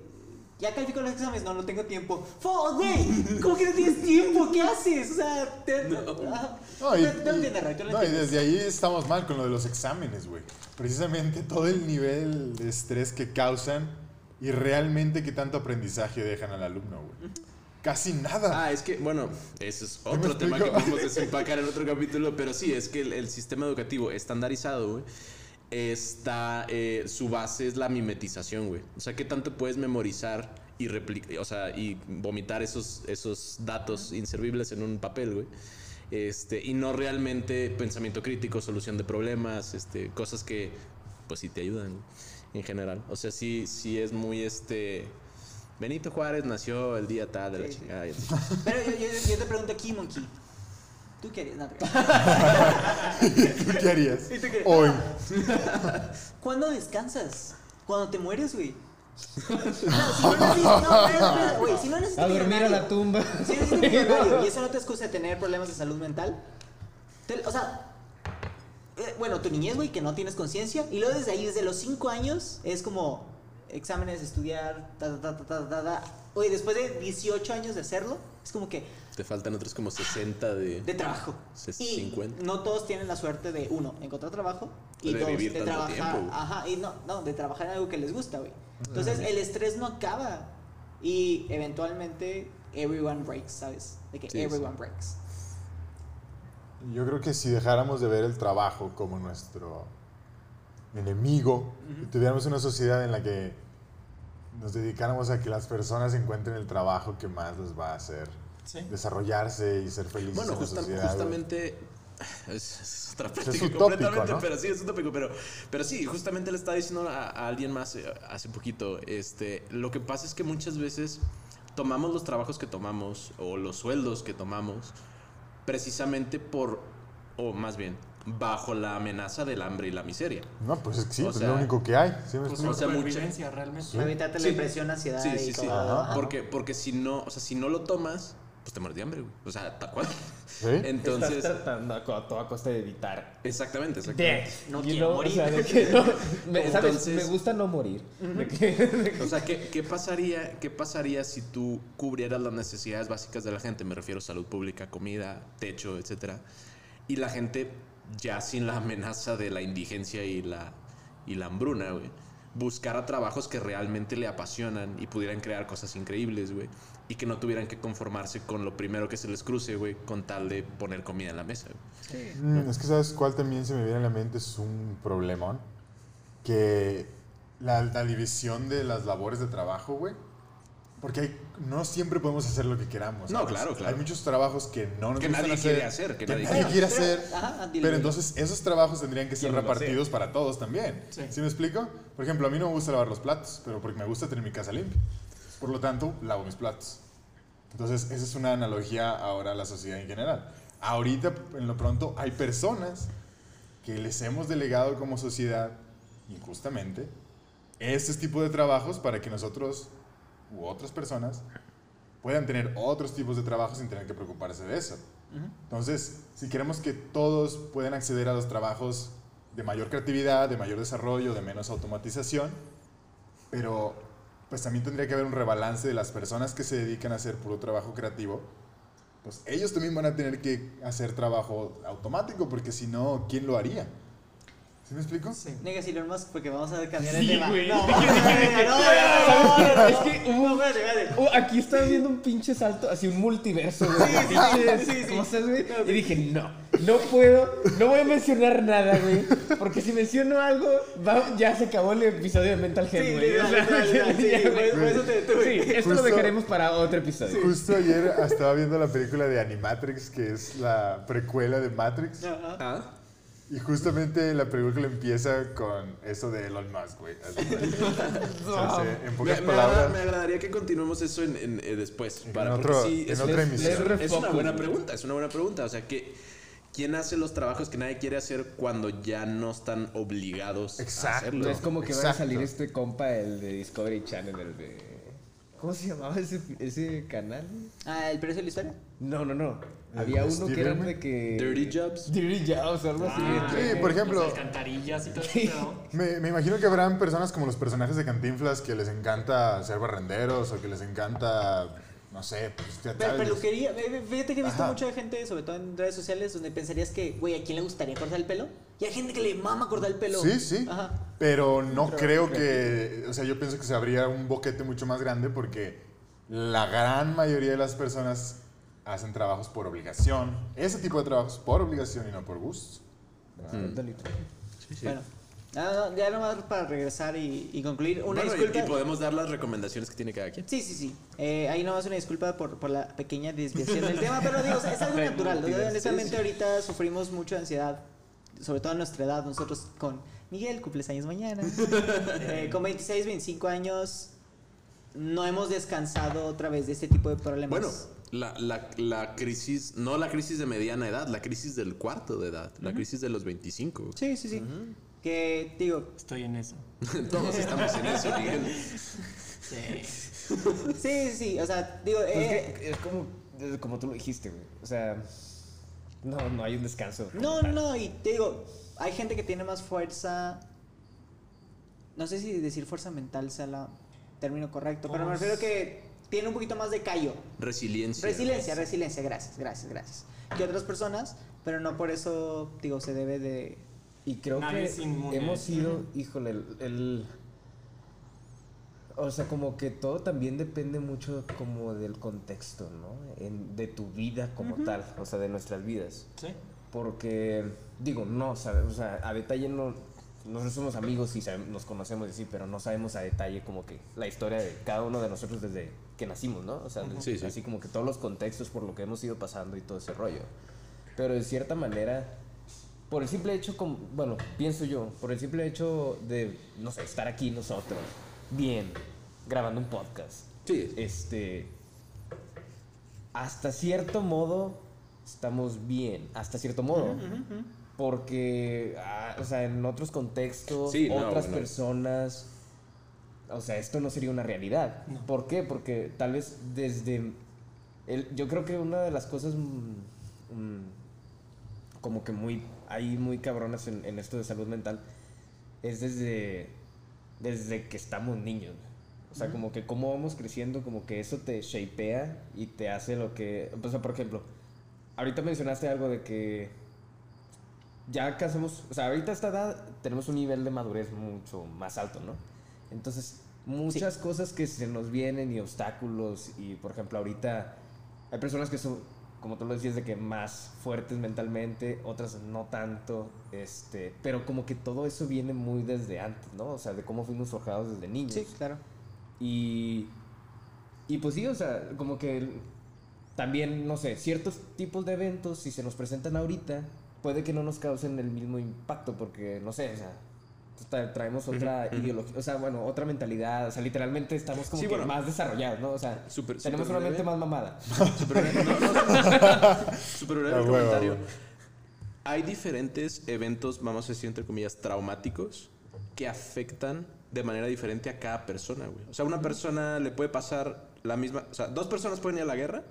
ya califico los exámenes, no, no tengo tiempo. ¡Fuck, güey! ¿Cómo que no tienes tiempo? ¿Qué haces? O sea, te, ajá. No, y, no, no y- no, y desde ahí estamos mal con lo de los exámenes, güey. Precisamente todo el nivel de estrés que causan y realmente qué tanto aprendizaje dejan al alumno, güey. Casi nada. Ah, es que, bueno, ese es otro tema que podemos desempacar en otro capítulo, pero sí, es que el, el sistema educativo estandarizado, güey, está, eh, su base es la mimetización, güey. O sea, ¿qué tanto puedes memorizar y replicar, o sea, y vomitar esos, esos datos inservibles en un papel, güey? Este, y no realmente pensamiento crítico, solución de problemas, este, cosas que, pues sí te ayudan güey, en general. O sea, sí, sí es muy, este... Benito Juárez nació el día tal de la chingada. Pero yo, yo- yo te pregunto aquí, Monkey. ¿Tú qué harías? No. ¿Tú qué harías? ¿Y tú qué? Hoy. ¿Cuándo descansas? Cuando te mueres, güey. No, si no necesitas, no, espera, espera, güey, si no necesitas A dormir a la tumba. Si un millonario y eso no te excusa de tener problemas de salud mental, te- o sea, eh, bueno, tu niñez, güey, que no tienes conciencia, y luego desde ahí, desde los 5 años, es como exámenes, estudiar, ta, ta, ta, ta, ta, ta. Oye, después de 18 años de hacerlo, es como que Te faltan otros como 60 de... de trabajo. Se- Y 50. no todos tienen la suerte de, uno, encontrar trabajo, y De dos, vivir de tanto trabajar, tiempo, ajá, y no, no, de trabajar en algo que les gusta, güey. Entonces, el estrés no acaba, y eventualmente, everyone breaks, ¿sabes? De que Sí, sí. everyone breaks. Yo creo que si dejáramos de ver el trabajo como nuestro enemigo y tuviéramos una sociedad en la que nos dedicáramos a que las personas encuentren el trabajo que más les va a hacer Sí. desarrollarse y ser felices Bueno, en la justa- sociedad. justamente... Es, es otra Es práctica utópico, completamente, ¿no? pero sí, es utópico, pero, pero sí, justamente le estaba diciendo a, a alguien más eh, hace poquito, este, lo que pasa es que muchas veces tomamos los trabajos que tomamos o los sueldos que tomamos precisamente por, o más bien, bajo la amenaza del hambre y la miseria. No, pues es que sí, O pues sea, es lo único que hay. ¿sí me Pues o sea, mucha- realmente. Sí. Evitarte la Sí. depresión, ansiedad Sí, y sí, sí. todo. Ajá. Ajá. Porque, porque si no, o sea, si no lo tomas, pues te mueres de hambre, güey. O sea, tal cual. ¿Sí? Entonces, Estás tratando a, toda costa de evitar. exactamente, exactamente. No You quiero know, morir. o sea, de que no- me, ¿sabes? Entonces- me gusta no morir. De que- O sea, ¿qué, qué pasaría, ¿qué pasaría si tú cubrieras las necesidades básicas de la gente? Me refiero a salud pública, comida, techo, etcétera. Y la gente, ya sin la amenaza de la indigencia y la, y la hambruna, güey, buscara trabajos que realmente le apasionan y pudieran crear cosas increíbles, güey. Y que no tuvieran que conformarse con lo primero que se les cruce, güey, con tal de poner comida en la mesa. güey. Mm, es que sabes cuál también se me viene a la mente es un problemón. Que la, la división de las labores de trabajo, güey. Porque hay- no siempre podemos hacer lo que queramos. No, ¿sabes? claro, claro. Hay muchos trabajos que no nos Que gustan nadie hacer, quiere hacer, que nadie quiere Pero- hacer. ajá, dile, Pero entonces esos trabajos tendrían que ser ¿Quién lo va a hacer? repartidos para todos también. Sí. ¿Sí me explico? Por ejemplo, a mí no me gusta lavar los platos, pero porque me gusta tener mi casa limpia. Por lo tanto, lavo mis platos. Entonces, esa es una analogía ahora a la sociedad en general. Ahorita, en lo pronto, hay personas que les hemos delegado como sociedad, injustamente, este tipo de trabajos para que nosotros u otras personas puedan tener otros tipos de trabajos sin tener que preocuparse de eso. Entonces, si queremos que todos puedan acceder a los trabajos de mayor creatividad, de mayor desarrollo, de menos automatización, pero pues también tendría que haber un rebalance de las personas que se dedican a hacer puro trabajo creativo. Pues ellos también van a tener que hacer trabajo automático, porque si no, ¿quién lo haría? ¿Sí me explico? Sí. Negas Elon Musk porque vamos a cambiar el Sí, tema. No, no, Es que hubo- no, espérate, espérate. Oh, aquí estaba viendo un pinche salto, así un multiverso, güey. pinches sí, sí. cosas, güey. Y dije, no, no puedo, no voy a mencionar nada, güey. Porque si menciono algo, va- ya se acabó el episodio de Mental Sí, Health, güey. O literal, sea, literal, literal, sí, ya, por- por eso te detuve. Sí, esto lo dejaremos para otro episodio. Justo ayer estaba viendo la película de Animatrix, que es la precuela de Matrix. Ajá. Y justamente la película empieza con eso de Elon Musk, güey. Así, o sea, se- en Me, pocas me palabras. agrada- me agradaría que continuemos eso en, en- eh, después. Para, otro- sí, en es, otra emisión. es- es una buena pregunta, es una buena pregunta. O sea, que ¿quién hace los trabajos que nadie quiere hacer cuando ya no están obligados Exacto. a hacerlo? No es como que va a Exacto. salir este compa, el de Discovery Channel, el de... ¿Cómo se llamaba ese, ese canal? Ah, ¿el precio de la historia? No, no, no. Había uno que eran de que. Dirty Jobs. Dirty Jobs, algo así. Ah, Sí, por ejemplo- Las alcantarillas y todo eso. Me, me imagino que habrán personas como los personajes de Cantinflas que les encanta ser barrenderos o que les encanta, no sé, pues ya Pero sabes, peluquería, eh, fíjate que he visto Ajá. mucha gente, sobre todo en redes sociales, donde pensarías que, güey, ¿a quién le gustaría cortar el pelo? Y hay gente que le mama cortar el pelo. Sí, sí. Ajá. Pero no creo que, o sea, yo pienso que se abría un boquete mucho más grande porque la gran mayoría de las personas hacen trabajos por obligación. Ese tipo de trabajos por obligación y no por gusto. Ah, delito. Bueno, ya, ya nomás para regresar y, y concluir. Una Bueno, y- disculpa. y, podemos dar las recomendaciones que tiene cada quien. Sí, sí, sí. Eh, ahí nomás una disculpa por, por la pequeña desviación del tema, pero digo, es algo natural. ¿no? Honestamente, ahorita sufrimos mucho de ansiedad, sobre todo a nuestra edad. Nosotros con Miguel, cumples años mañana. Eh, con 26, 25 años, no hemos descansado otra vez de este tipo de problemas. Bueno, la, la, la crisis, no la crisis de mediana edad, la crisis del cuarto de edad, la crisis de los 25. Sí, sí, sí. Que, digo, Estoy en eso. Todos estamos en eso, Miguel. Sí. sí, sí, sí. O sea, digo, Pues es eh, que es como, es como tú lo dijiste, güey. O sea, no, no hay un descanso. No, tal. no, y te digo, hay gente que tiene más fuerza. No sé si decir fuerza mental sea el término correcto, pero me refiero que tiene un poquito más de callo. Resiliencia. Resiliencia, resiliencia, gracias, gracias, gracias. Que otras personas, pero no por eso, digo, se debe de. Y creo Nadie que hemos sido, híjole, el, el- O sea, como que todo también depende mucho como del contexto, ¿no? En- de tu vida como tal, o sea, de nuestras vidas. Sí. Porque, digo, no, sabe- o sea, a detalle no... Nosotros somos amigos y nos conocemos y sí, pero no sabemos a detalle como que la historia de cada uno de nosotros desde que nacimos, ¿no? O sea, Sí, sí. así como que todos los contextos por lo que hemos ido pasando y todo ese rollo. Pero de cierta manera, por el simple hecho, como, bueno, pienso yo, por el simple hecho de, no sé, estar aquí nosotros, bien, grabando un podcast, Sí. este, hasta cierto modo estamos bien, hasta cierto modo. Porque, ah, o sea, en otros contextos, Sí, no, otras bueno. personas, o sea, esto no sería una realidad. ¿Por qué? Porque tal vez desde, el, yo creo que una de las cosas mm, mm, como que muy, hay muy cabronas en, en esto de salud mental, es desde, desde que estamos niños. O sea, como que cómo vamos creciendo, como que eso te shapea y te hace lo que... O sea, por ejemplo, ahorita mencionaste algo de que ya que hacemos, o sea, ahorita a esta edad tenemos un nivel de madurez mucho más alto, ¿no? Entonces, muchas cosas que se nos vienen y obstáculos y, por ejemplo, ahorita hay personas que son, como tú lo decías, de que más fuertes mentalmente, otras no tanto, este, pero como que todo eso viene muy desde antes, ¿no? O sea, de cómo fuimos forjados desde niños. Sí, claro. Y, y pues sí, o sea, como que también, no sé, ciertos tipos de eventos, si se nos presentan ahorita, puede que no nos causen el mismo impacto, porque, no sé, o sea, tra- traemos otra ideología, o sea, bueno, otra mentalidad, o sea, literalmente estamos como Sí, que bueno. más desarrollados, ¿no? O sea, tenemos súper una mente más mamada. Súper breve, no, breve el comentario. huevo. Hay diferentes eventos, vamos a decir entre comillas, traumáticos que afectan de manera diferente a cada persona, güey. O sea, una persona le puede pasar la misma, o sea, dos personas pueden ir a la guerra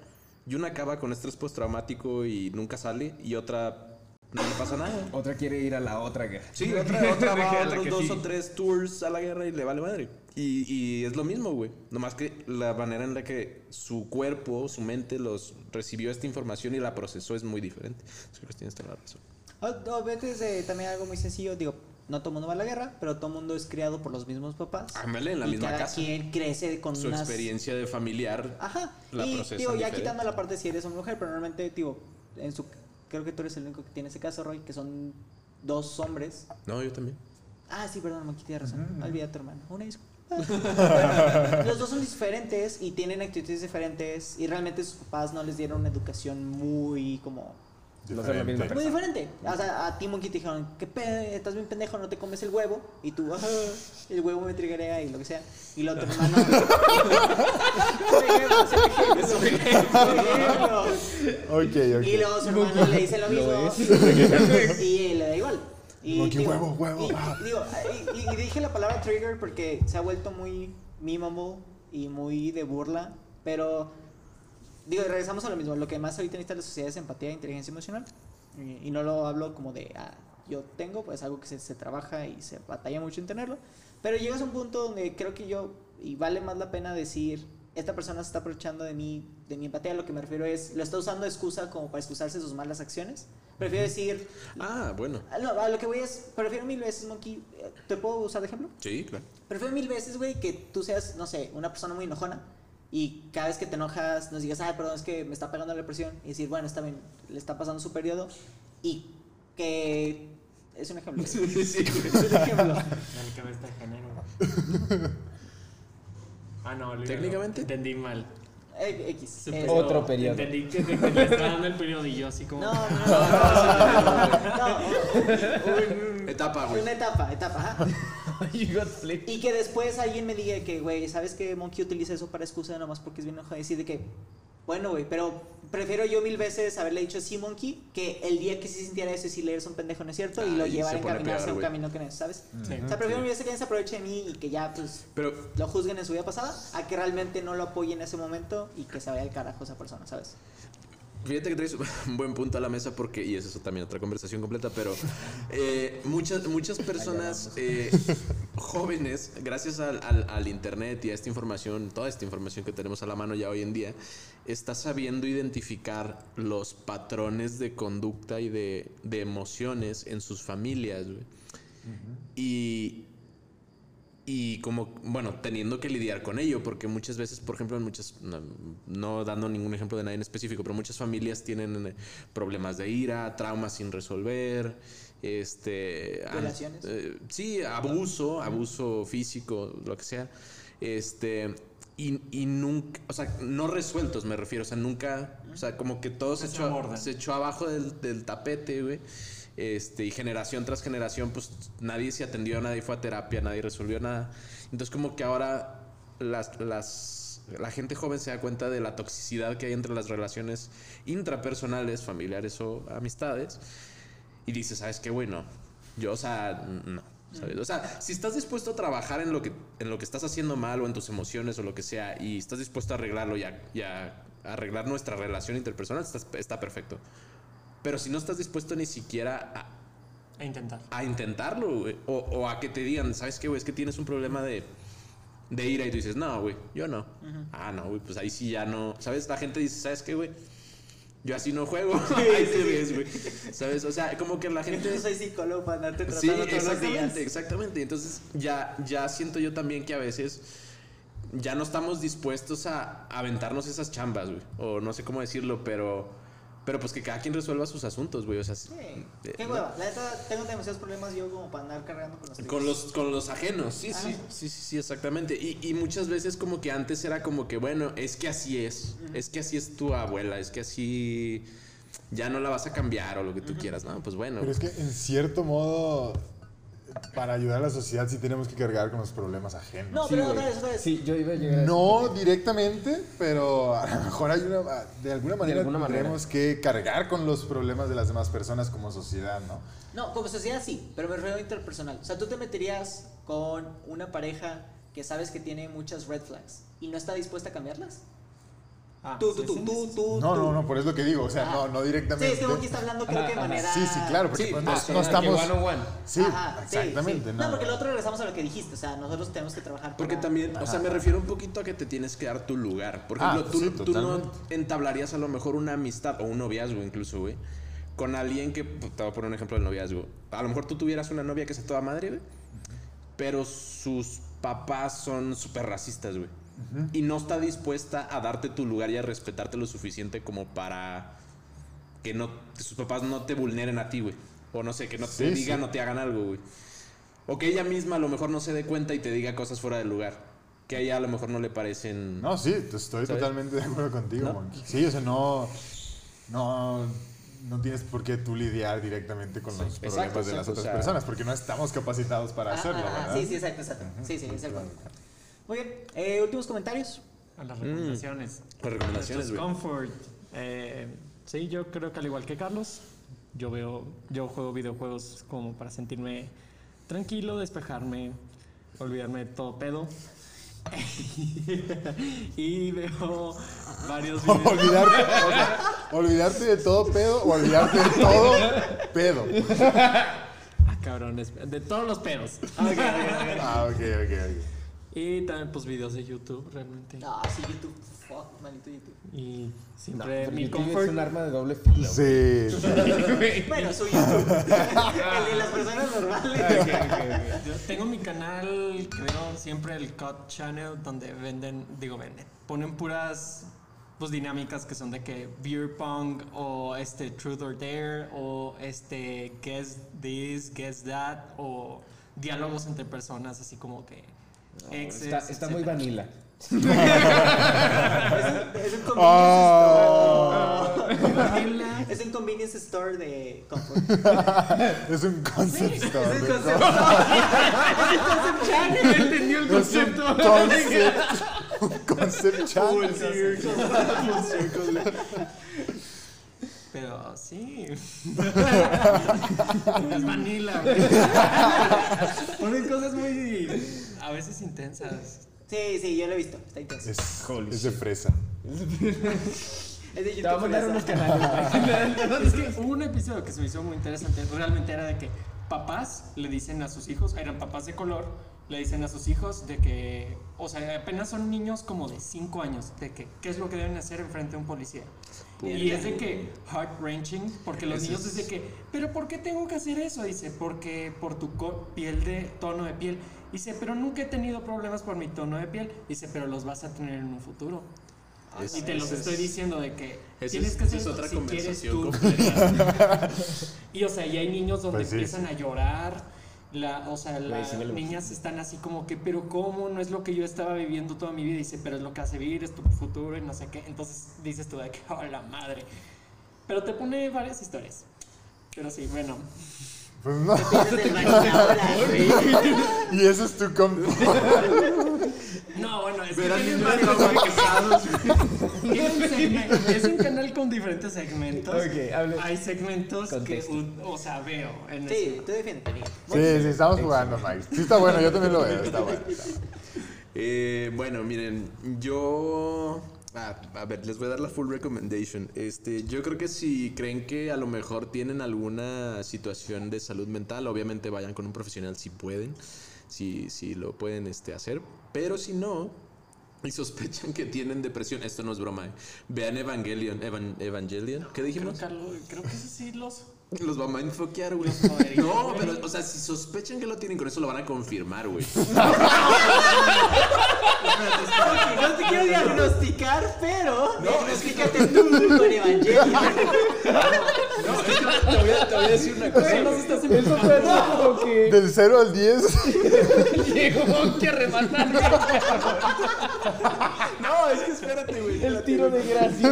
y una acaba con estrés postraumático y nunca sale y otra no le pasa nada. Otra quiere ir a la otra guerra. Sí, otra, otra va A a otros dos sí. o tres tours a la guerra y le vale madre. Y, y es lo mismo, güey. Nomás que la manera en la que su cuerpo, su mente los recibió esta información y la procesó es muy diferente. Creo que tienes toda la razón. O- o veces eh, también algo muy sencillo, digo, no todo mundo va a la guerra, pero todo mundo es criado por los mismos papás. Ándale, en la y misma cada casa. quien crece con Su unas... experiencia de familiar. Ajá. la y digo, ya diferente. quitando la parte de si eres o mujer, pero normalmente, digo, en su... Creo que tú eres el único que tiene ese caso, Roy, que son dos hombres. No, yo también. Ah, sí, perdón, tienes razón. Olvida a tu hermano. Una disculpa. Los dos son diferentes y tienen actitudes diferentes y realmente sus papás no les dieron una educación muy como No la misma muy diferente. O sea, a ti Monkey te dijeron, ¿qué pe estás bien pendejo, no te comes el huevo y tú, "Ajá, el huevo me triggerea y lo que sea. Y el otro hermano. Y luego su hermano le dice lo mismo. Lo y le da igual. Y, Monkey, digo, huevo, huevo, y- ah. y digo, y, y- y dije la palabra trigger porque se ha vuelto muy memeable y muy de burla. Pero digo, regresamos a lo mismo. Lo que más ahorita necesita la sociedad es empatía e inteligencia emocional. Y, y no lo hablo como de, ah, yo tengo, pues algo que se, se trabaja y se batalla mucho en tenerlo. Pero llegas a un punto donde creo que yo, y vale más la pena decir, esta persona se está aprovechando de mí, de mi empatía. Lo que me refiero es, lo está usando de excusa como para excusarse sus malas acciones. Prefiero decir, Ah, bueno. ah, no, a lo que voy es, prefiero mil veces, Monkey, eh, ¿te puedo usar de ejemplo? Sí, claro. Prefiero mil veces, güey, que tú seas, no sé, una persona muy enojona y cada vez que te enojas nos digas, ay, perdón, es que me está pegando la depresión y decir, bueno, está bien, le está pasando su periodo y que... Es un ejemplo. güey. Es un ejemplo. Género. Ah, no, olvídalo. ¿Técnicamente? Entendí mal. Eh, X. Eh. Otro periodo. Entendí que, le está dando el periodo y yo así como. No, no, no, no, no, un- Etapa, güey. Una etapa, etapa. You got flipped. Y que después alguien me diga que, güey, ¿sabes que Monkey utiliza eso para excusa nomás porque es bien enojado? Y decir de que, bueno, güey, pero prefiero yo mil veces haberle dicho sí, Monkey, que el día que sí sintiera eso y si eres un pendejo, ¿no es cierto? y lo llevar encaminarse a un camino que no es, ¿sabes? Sí. O sea, prefiero mil veces que alguien se aproveche de mí y que ya, pues, Pero lo juzguen en su vida pasada, a que realmente no lo apoye en ese momento y que se vaya al carajo esa persona, ¿sabes? Fíjate que traes un buen punto a la mesa porque, y es eso también otra conversación completa, pero eh, muchas, muchas personas eh, jóvenes, gracias al, al- al internet y a esta información, toda esta información que tenemos a la mano ya hoy en día, está sabiendo identificar los patrones de conducta y de, de emociones en sus familias. Y, y como, bueno, teniendo que lidiar con ello, porque muchas veces, por ejemplo, en muchas, no, no dando ningún ejemplo de nadie en específico, pero muchas familias tienen eh, problemas de ira, traumas sin resolver, este... Violaciones. eh, sí, abuso, abuso físico, lo que sea, este... Y, y nunca, o sea, no resueltos me refiero, o sea, nunca, o sea, como que todo se se echó, se echó abajo del, del tapete, güey. Este, y generación tras generación, pues nadie se atendió, nadie fue a terapia, nadie resolvió nada. Entonces, como que ahora las, las, la gente joven se da cuenta de la toxicidad que hay entre las relaciones intrapersonales, familiares o amistades. Y dice, ¿sabes qué, güey? No. Yo, o sea, no. ¿sabes? O sea, si estás dispuesto a trabajar en lo, que, en lo que estás haciendo mal o en tus emociones o lo que sea, y estás dispuesto a arreglarlo y a, arreglar nuestra relación interpersonal, está perfecto. Pero si no estás dispuesto ni siquiera a, A intentar. a intentarlo, güey, o, o a que te digan, ¿sabes qué, güey? Es que tienes un problema de, de ira y tú dices, no, güey, yo no. Ah, no, güey, pues ahí sí ya no. ¿Sabes? La gente dice, ¿sabes qué, güey? Yo así no juego. ahí te ves, güey. ¿Sabes? O sea, como que la gente... Yo soy psicólogo para andarte Sí, tratando todos los días. exactamente, exactamente. Entonces ya, ya siento yo también que a veces ya no estamos dispuestos a aventarnos esas chambas, güey. O no sé cómo decirlo, pero, pero pues que cada quien resuelva sus asuntos, güey. O sea, Sí. eh, Qué hueva. La neta, tengo demasiados problemas yo como para andar cargando con los con los, con los ajenos, sí, sí, Ah. sí, sí, sí, exactamente. Y, y muchas veces como que antes era como que, bueno, es que así es, es que así es tu abuela, es que así ya no la vas a cambiar o lo que tú quieras, ¿no? Pues bueno. Pero es que en cierto modo, para ayudar a la sociedad sí tenemos que cargar con los problemas ajenos. No, Sí, pero otra vez, otra vez. Sí, yo iba a llegar a No directamente, pero a lo mejor hay una, de alguna manera alguna manera. tendremos que cargar con los problemas de las demás personas como sociedad, ¿no? No, como sociedad sí, pero me refiero a interpersonal. O sea, tú te meterías con una pareja que sabes que tiene muchas red flags y no está dispuesta a cambiarlas. Ah, Tú, tú, sí, tú, sí, tú, sí. tú. No, no, no, por eso es lo que digo, o sea, Ah. no, no Sí, directamente. es que Monkey está hablando creo que de manera... Sí, sí, claro, porque Sí, pues, no, ah, no estamos. one on one. Sí, Ajá, sí, exactamente. sí. No, No, porque el otro regresamos a lo que dijiste. O sea, nosotros tenemos que trabajar Porque para- también, o sea, me refiero un poquito a que te tienes que dar tu lugar. Por Ah, ejemplo, tú, sí, tú no entablarías a lo mejor una amistad o un noviazgo incluso, güey. Con alguien que, te voy a poner un ejemplo del noviazgo. A lo mejor tú tuvieras una novia que sea toda madre, güey. Pero sus papás son súper racistas, güey. Y no está dispuesta a darte tu lugar y a respetarte lo suficiente como para que no que sus papás no te vulneren a ti, güey. O no sé, que no te Sí, digan sí. o te hagan algo, güey. O que ella misma a lo mejor no se dé cuenta y te diga cosas fuera del lugar. Que a ella a lo mejor no le parecen. No, sí, te estoy ¿Sabes? totalmente de acuerdo contigo, ¿No? Sí, o sea, no, no, no tienes por qué tú lidiar directamente con los problemas exacto, de las exacto, otras o sea- personas, porque no estamos capacitados para Ah, hacerlo, ¿verdad? Sí, sí, exacto, exacto. Sí, sí, es el punto. Muy bien. Eh, últimos comentarios. A las recomendaciones. Las recomendaciones, güey. Comfort. Eh, sí, yo creo que al igual que Carlos, yo veo, yo juego videojuegos como para sentirme tranquilo, despejarme, olvidarme de todo pedo. y veo varios videos. olvidarte, o sea, olvidarte de todo pedo o olvidarte de todo pedo. Ah, cabrones, de todos los pedos. Ah, ok, ok, ok. Y también pues videos de YouTube realmente. No, sí, YouTube. Fuck, maldito YouTube. Y No, siempre pero mi YouTube comfort. es un arma de doble filo. Sí. Bueno, soy YouTube. El de las personas normales. Yo tengo mi canal, creo, siempre el Cut Channel, donde venden, digo, venden, ponen puras pues dinámicas que son de que beer pong o este truth or dare o este guess this, guess that o diálogos entre personas así como que Está, está muy etcétera. vanilla. Es un convenience Oh. Vanilla. store. Es un convenience store de comfort. Es un concept store. Es un concept co- Es un concept. Un concept channel. Pero sí. es vanilla. Ponen cosas muy a veces intensas. Sí, sí, yo lo he visto. Está intenso. Es, es de fresa. Es de Te voy a mandar unos canales. Es que hubo un episodio que se me hizo muy interesante. Realmente era de que papás le dicen a sus hijos, eran papás de color, le dicen a sus hijos de que, o sea, apenas son niños como de 5 años, de que qué es lo que deben hacer enfrente de un policía. Y es de que heart wrenching, porque los niños dicen que, pero ¿por qué tengo que hacer eso? Dice, porque por tu piel de tono de piel. Dice, pero nunca he tenido problemas por mi tono de piel. Dice, pero los vas a tener en un futuro. Es- y te los estoy diciendo de que esa tienes es- que hacer esa es otra si quieres conversación tú. completa. y o sea, y hay niños donde Pues sí, empiezan a llorar. La, o sea, las sí lo niñas están así como que, pero ¿cómo? No es lo que yo estaba viviendo toda mi vida. Dice, pero es lo que hace vivir, es tu futuro y no sé qué. Entonces dices tú de que, oh, la madre. Pero te pone varias historias. Pero sí, bueno. Pues no. Del ahora, güey. Y eso es tu confort. No, bueno, es que niños traumatizados. es un canal con diferentes segmentos. Ok, hable. Hay segmentos Contexto. que, o sea, veo en Sí, ese- tú defiéndete, Miguel. Sí, sí, estamos jugando, Mike. Sí, está bueno, yo también lo veo. Está bueno. está bueno. Eh, bueno, miren, yo. Ah, a ver, les voy a dar la full recommendation. Este, yo creo que si creen que a lo mejor tienen alguna situación de salud mental, obviamente vayan con un profesional si pueden, si, si lo pueden este, hacer. Pero si no, y sospechan que tienen depresión, esto no es broma, eh, vean Evangelion. Evan- Evangelion, ¿qué Creo, dijimos? Carlos, creo que eso sí los. Los va a mindfuckear, güey. No, pero, o sea, si sospechan que lo tienen, con eso lo van a confirmar, güey. No te quiero diagnosticar, pero. diagnostícate tú con Evangelion. Te voy a, te voy a decir una cosa. Nos estás Eso fue así como que Del 0 al 10. llegó que rematar No, es que espérate, güey. el tiro de gracia.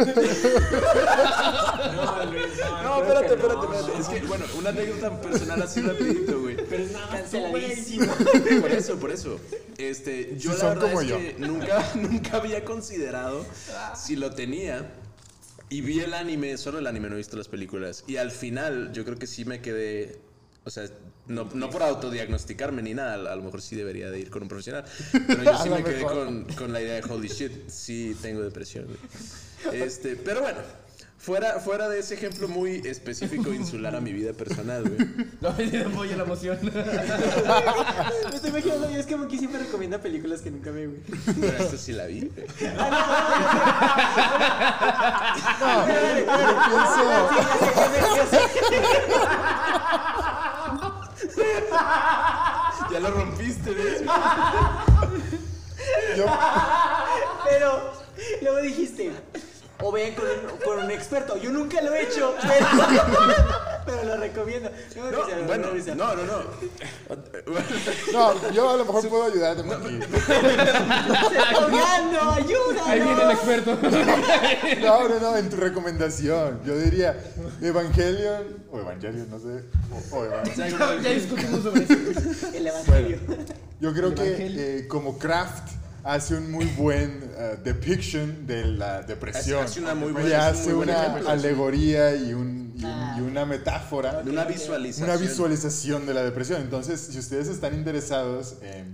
No, Luis, no, espérate, espérate, no. espérate. Es que, bueno, una anécdota personal así rapidito, güey. Pero es nada. Canceladísimo. Por eso, por eso. Este, yo Sí, la verdad es yo. que nunca, nunca había considerado si lo tenía. Y vi el anime, solo el anime, no he visto las películas. Y al final, yo creo que sí me quedé. O sea, no, no por autodiagnosticarme ni nada, a lo mejor sí debería de ir con un profesional. Pero yo sí me quedé con, con la idea de holy shit, sí tengo depresión. Este, pero bueno, fuera, fuera de ese ejemplo muy específico insular a mi vida personal, güey. No, yo no apoyo la emoción. Me estoy imaginando, yo es como que siempre recomienda películas que nunca veo, güey. Pero esto sí la vi. güey. Yo pienso. Ya lo rompiste, ¿ves? Yo, Pero luego dijiste, o ven con un, con un experto. Yo nunca lo he hecho, pero, pero lo recomiendo. No, da bueno, no, no, no. no, yo a lo mejor puedo ayudarte, Maki. ¡Ahogando, ayuda! Ahí viene el experto. No, no, no, en tu recomendación. Yo diría Evangelion, o Evangelion, no sé. O, o Evangelion. ya discutimos sobre eso. El evangelio. Yo creo que eh, como Kraft hace un muy buen eh, depiction de la depresión. Hace- hace una muy buena- hace muy una alegoría y, un- y un- Ah. y una metáfora. De una visualización. Una visualización de la depresión. Entonces, si ustedes están interesados en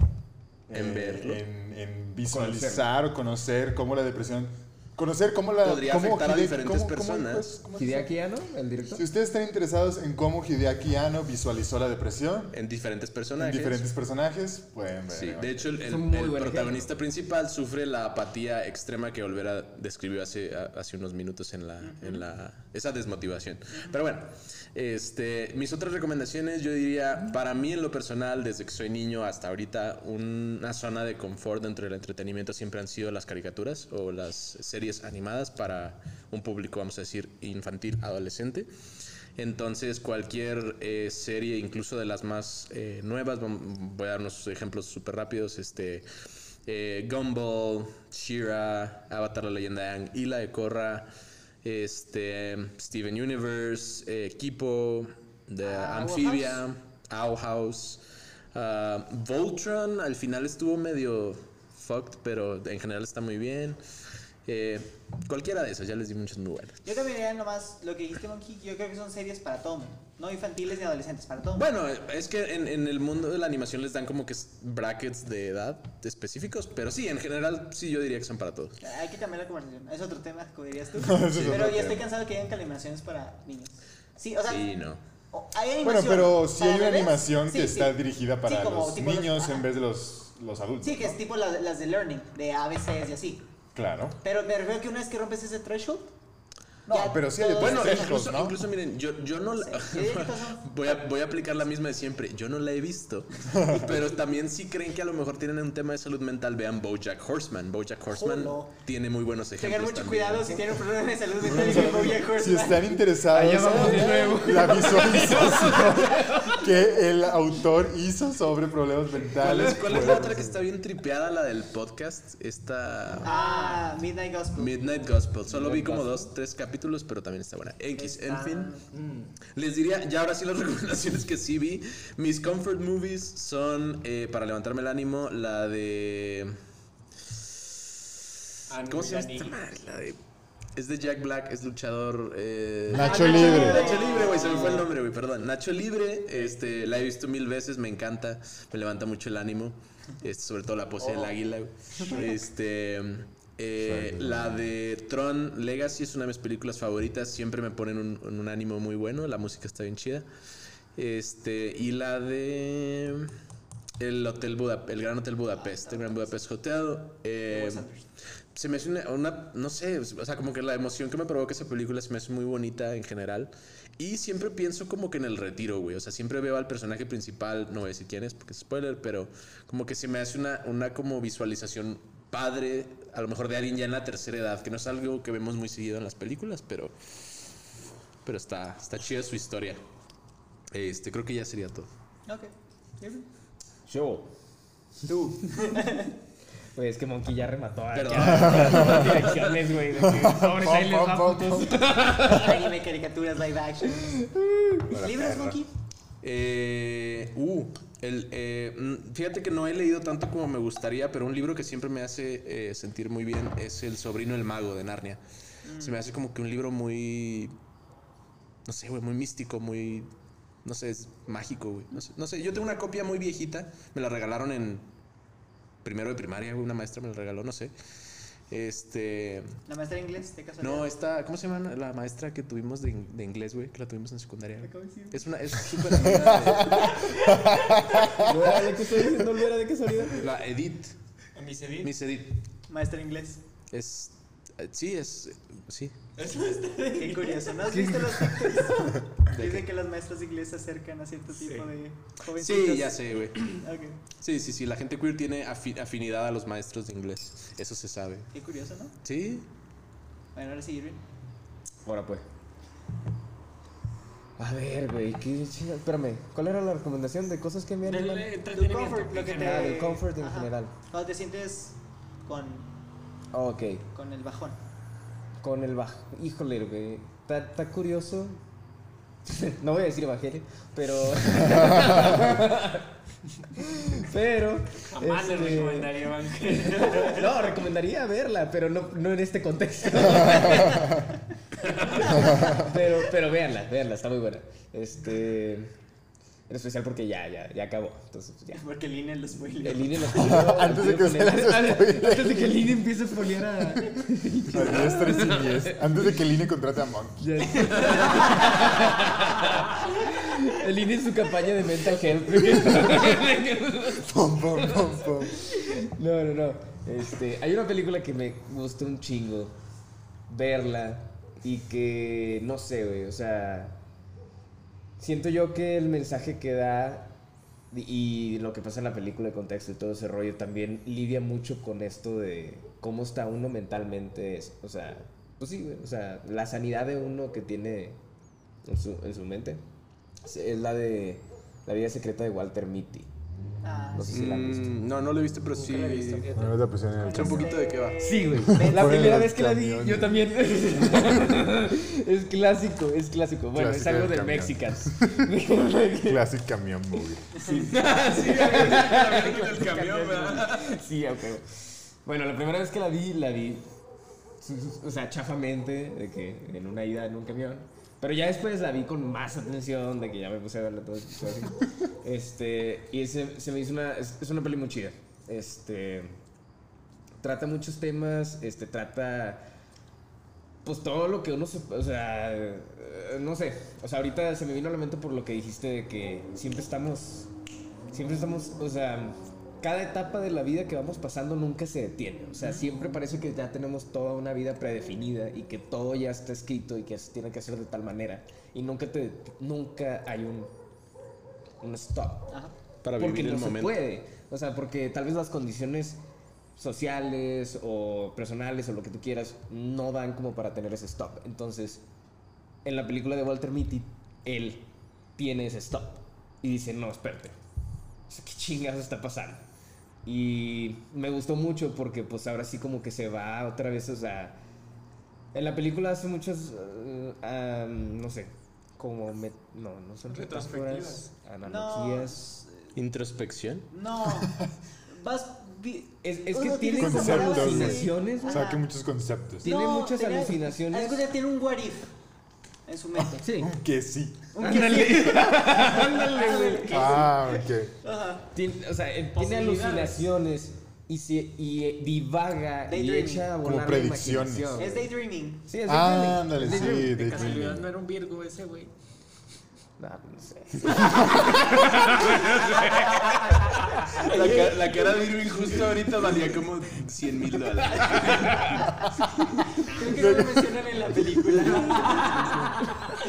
En verlo. en, en visualizar o conocer cómo la depresión, conocer cómo la Podría cómo afectar a diferentes cómo- cómo, personas. pues, cómo- Hideaki Anno, el director. Si ustedes están interesados en cómo Hideaki Anno visualizó la depresión En diferentes en personajes. diferentes personajes, pueden ver. Sí, de hecho el, el- el protagonista principal sufre la apatía extrema que Olvera describió hace, a- hace unos minutos en la, en la esa desmotivación. Pero bueno, este, mis otras recomendaciones yo diría, para mí en lo personal, desde que soy niño hasta ahorita, una zona de confort dentro del entretenimiento siempre han sido las caricaturas o las series animadas para un público, vamos a decir, infantil, adolescente. Entonces, cualquier eh, serie, incluso de las más eh, nuevas, voy a dar unos ejemplos súper rápidos. Este, eh, Gumball, Shira, Avatar la leyenda de Aang y la de Korra, este, Steven Universe, eh, Kipo, The Ah, Owl Amphibia, Owl House, ah, Voltron, al final estuvo medio fucked, pero en general está muy bien. Eh, cualquiera de esas, ya les di muchas muy buenas. Yo cambiaría nomás lo que dijiste, Monkey. Yo creo que son series para todo mundo. No infantiles ni adolescentes, para todo mundo. Bueno, es que en, en el mundo de la animación les dan como que brackets de edad específicos, pero sí, en general sí yo diría que son para todos. Hay que cambiar la conversación. Es otro tema, como dirías tú. es Pero ya estoy cansado que digan que la animación es para niños. Sí, o sea. Sí, no. Hay Bueno, pero sí para hay una bebés. animación Sí, que sí. está dirigida para Sí, como los niños en vez de los, los adultos. Sí, que ¿no? es tipo la- las de learning, de ABCs y así. Claro. Pero me refiero que una vez que rompes ese threshold. No, ya pero sí hay otros Bueno, incluso, ¿no? incluso miren, yo, yo no la, voy, a, voy a aplicar la misma de siempre. Yo no la he visto, pero también si creen que a lo mejor tienen un tema de salud mental, vean BoJack Horseman. BoJack Horseman tiene muy buenos Tengan ejemplos. mucho también. cuidado si tienen un problema de salud mental BoJack Si Horseman. están interesados en la visualización que el autor hizo sobre problemas ¿Cuál mentales. es, cuál es pues, la otra que está bien tripeada, la del podcast? Esta... Ah, Midnight Gospel. Midnight Gospel. Solo vi como dos, tres capítulos, pero también está buena. X, en fin. mm. Les diría, ya ahora sí las recomendaciones que sí vi. Mis comfort movies son, eh, para levantarme el ánimo, la de... ¿Cómo se llama esta madre? La de... Es de Jack Black, es luchador... eh, Nacho Libre. Nacho Libre, güey, se me fue el nombre, güey, perdón. Nacho Libre, este, la he visto mil veces, me encanta, me levanta mucho el ánimo, este, sobre todo la pose del águila, güey. Este, eh, la de Tron Legacy es una de mis películas favoritas, siempre me ponen un, en un ánimo muy bueno, la música está bien chida. Este, y la de el Hotel Buda, el Gran Hotel Budapest, el Gran Budapest Hotel. eh, se me hace una, una- no sé, o sea, como que la emoción que me provoca esa película se me hace muy bonita en general. Y siempre pienso como que en el retiro, güey. O sea, siempre veo al personaje principal, no voy a decir quién es porque es spoiler, pero como que se me hace una, una como visualización padre, a lo mejor de alguien ya en la tercera edad, que no es algo que vemos muy seguido en las películas, pero, pero está, está chida su historia. Este, creo que ya sería todo. Ok. Show. Tú. Pues es que Monkey ya remató. Perdón. las direcciones, güey. Sobres, ahí les putos. Anime, caricaturas, live action. ¿Libros, Monkey? Eh, uh, el, eh, mm, fíjate que no he leído tanto como me gustaría, pero un libro que siempre me hace eh, sentir muy bien es El sobrino del mago de Narnia. Se me hace como que un libro muy, no sé, güey, muy místico, muy, no sé, es mágico, güey. No sé, no sé, yo tengo una copia muy viejita, me la regalaron en primero de primaria, güey, una maestra me la regaló, no sé. Este, ¿La maestra de inglés? ¿De casualidad? no, esta, ¿cómo se llama la maestra que tuvimos de, de inglés, güey? Que la tuvimos en secundaria. Es una, es súper amiga ¿De qué estoy diciendo, qué salida? de- La Edith, Miss Edith. Miss Edith. Maestra de inglés. Es, eh, sí, es, sí. Qué curioso. ¿No has visto los TikToks? Dice que las maestras de inglés se acercan a cierto tipo de jovencitos. Sí, ya sé, güey. Ok. Sí, sí, sí, la gente queer tiene afi- afinidad a los maestros de inglés. Eso se sabe. Qué curioso, ¿no? Sí. Bueno, ahora sí, Irving. Ahora pues. A ver, güey, qué chingada. Espérame, ¿cuál era la recomendación de cosas que me Del animan? Tu entretenimiento. comfort, lo que en te... Ah, general. del comfort en Ajá. general. Cuando te sientes con, Oh, ok, con el bajón. Con el bajo. Híjole, güey. Está curioso. no voy a decir evangelio, pero. pero. Jamás le este, recomendaría Evangelio. No, recomendaría verla, pero no, no en este contexto. pero, pero véanla, véanla, está muy buena. Este. En especial porque ya, ya, ya acabó. Entonces, pues, ya. Porque el INE lo spoileó. El INE lo spoileó, Antes de que las spoile. Antes de que el INE empiece a spoilear a... A diestra y siniestra. Antes de que el INE contrate a Monkey. El INE en su campaña de mental health. Pum, pum, pum, pum. No, no, no. Este, hay una película que me gustó un chingo verla y que no sé, güey, o sea, siento yo que el mensaje que da y- lo que pasa en la película, el contexto y todo ese rollo también lidia mucho con esto de cómo está uno mentalmente, o sea, pues sí, o sea, la sanidad de uno que tiene en su, en su mente es la de La vida secreta de Walter Mitty. Ah, No sé si la han visto. Mm, no, no lo he visto, pero sí. Una vez la pusieron en el un poquito de qué va. Sí, güey. La primera del vez que la vi, camión. yo también. es clásico, es clásico. Bueno, es Clásico algo del de camión. Mexicans. Classic Camión Movie. sí, ok. Bueno, la primera vez que la vi, la vi. O sea, chafamente, de que en una ida en un camión. Pero ya después la vi con más atención, de que ya me puse a verla todo así. Este, y se, se me hizo una. Es, es una peli muy chida. Este. Trata muchos temas, este, trata. Pues todo lo que uno se. O sea. No sé. O sea, ahorita se me vino a la mente por lo que dijiste de que siempre estamos. Siempre estamos. O sea. Cada etapa de la vida que vamos pasando nunca se detiene. O sea, siempre parece que ya tenemos toda una vida predefinida y que todo ya está escrito y que se tiene que hacer de tal manera. Y nunca te. Nunca hay un. Un stop. Ajá. Para porque vivir no el se momento. puede. O sea, porque tal vez las condiciones sociales o personales o lo que tú quieras no dan como para tener ese stop. Entonces, en la película de Walter Mitty, él tiene ese stop y dice, no, espérate. O sea, ¿Qué chingados está pasando? Y me gustó mucho porque pues ahora sí como que se va otra vez, o sea, en la película hace muchas, eh, am, no sé, como, met- no, no son Retrospectivas. metáforas, analogías. Introspección. No. Vas. Es, es que tiene como alucinaciones. güey. Saque muchos conceptos. Tiene No, muchas tenía- alucinaciones. de cuenta, tiene un what if en su mente. Sí. Que sí. Un Ándale. Ándale, güey. Ah, ok. Ajá. Tiene, o sea, eh, tiene alucinaciones y, se, y eh, divaga y echa a Como volar la predicciones. imaginación, Es daydreaming. Sí, es Ah, daydreaming. ándale, sí, daydreaming. De casualidad no era un Virgo ese, güey. No, no sé. La, la cara de Irving justo ahorita valía como 100 mil dólares. Creo que no lo mencionan en la película.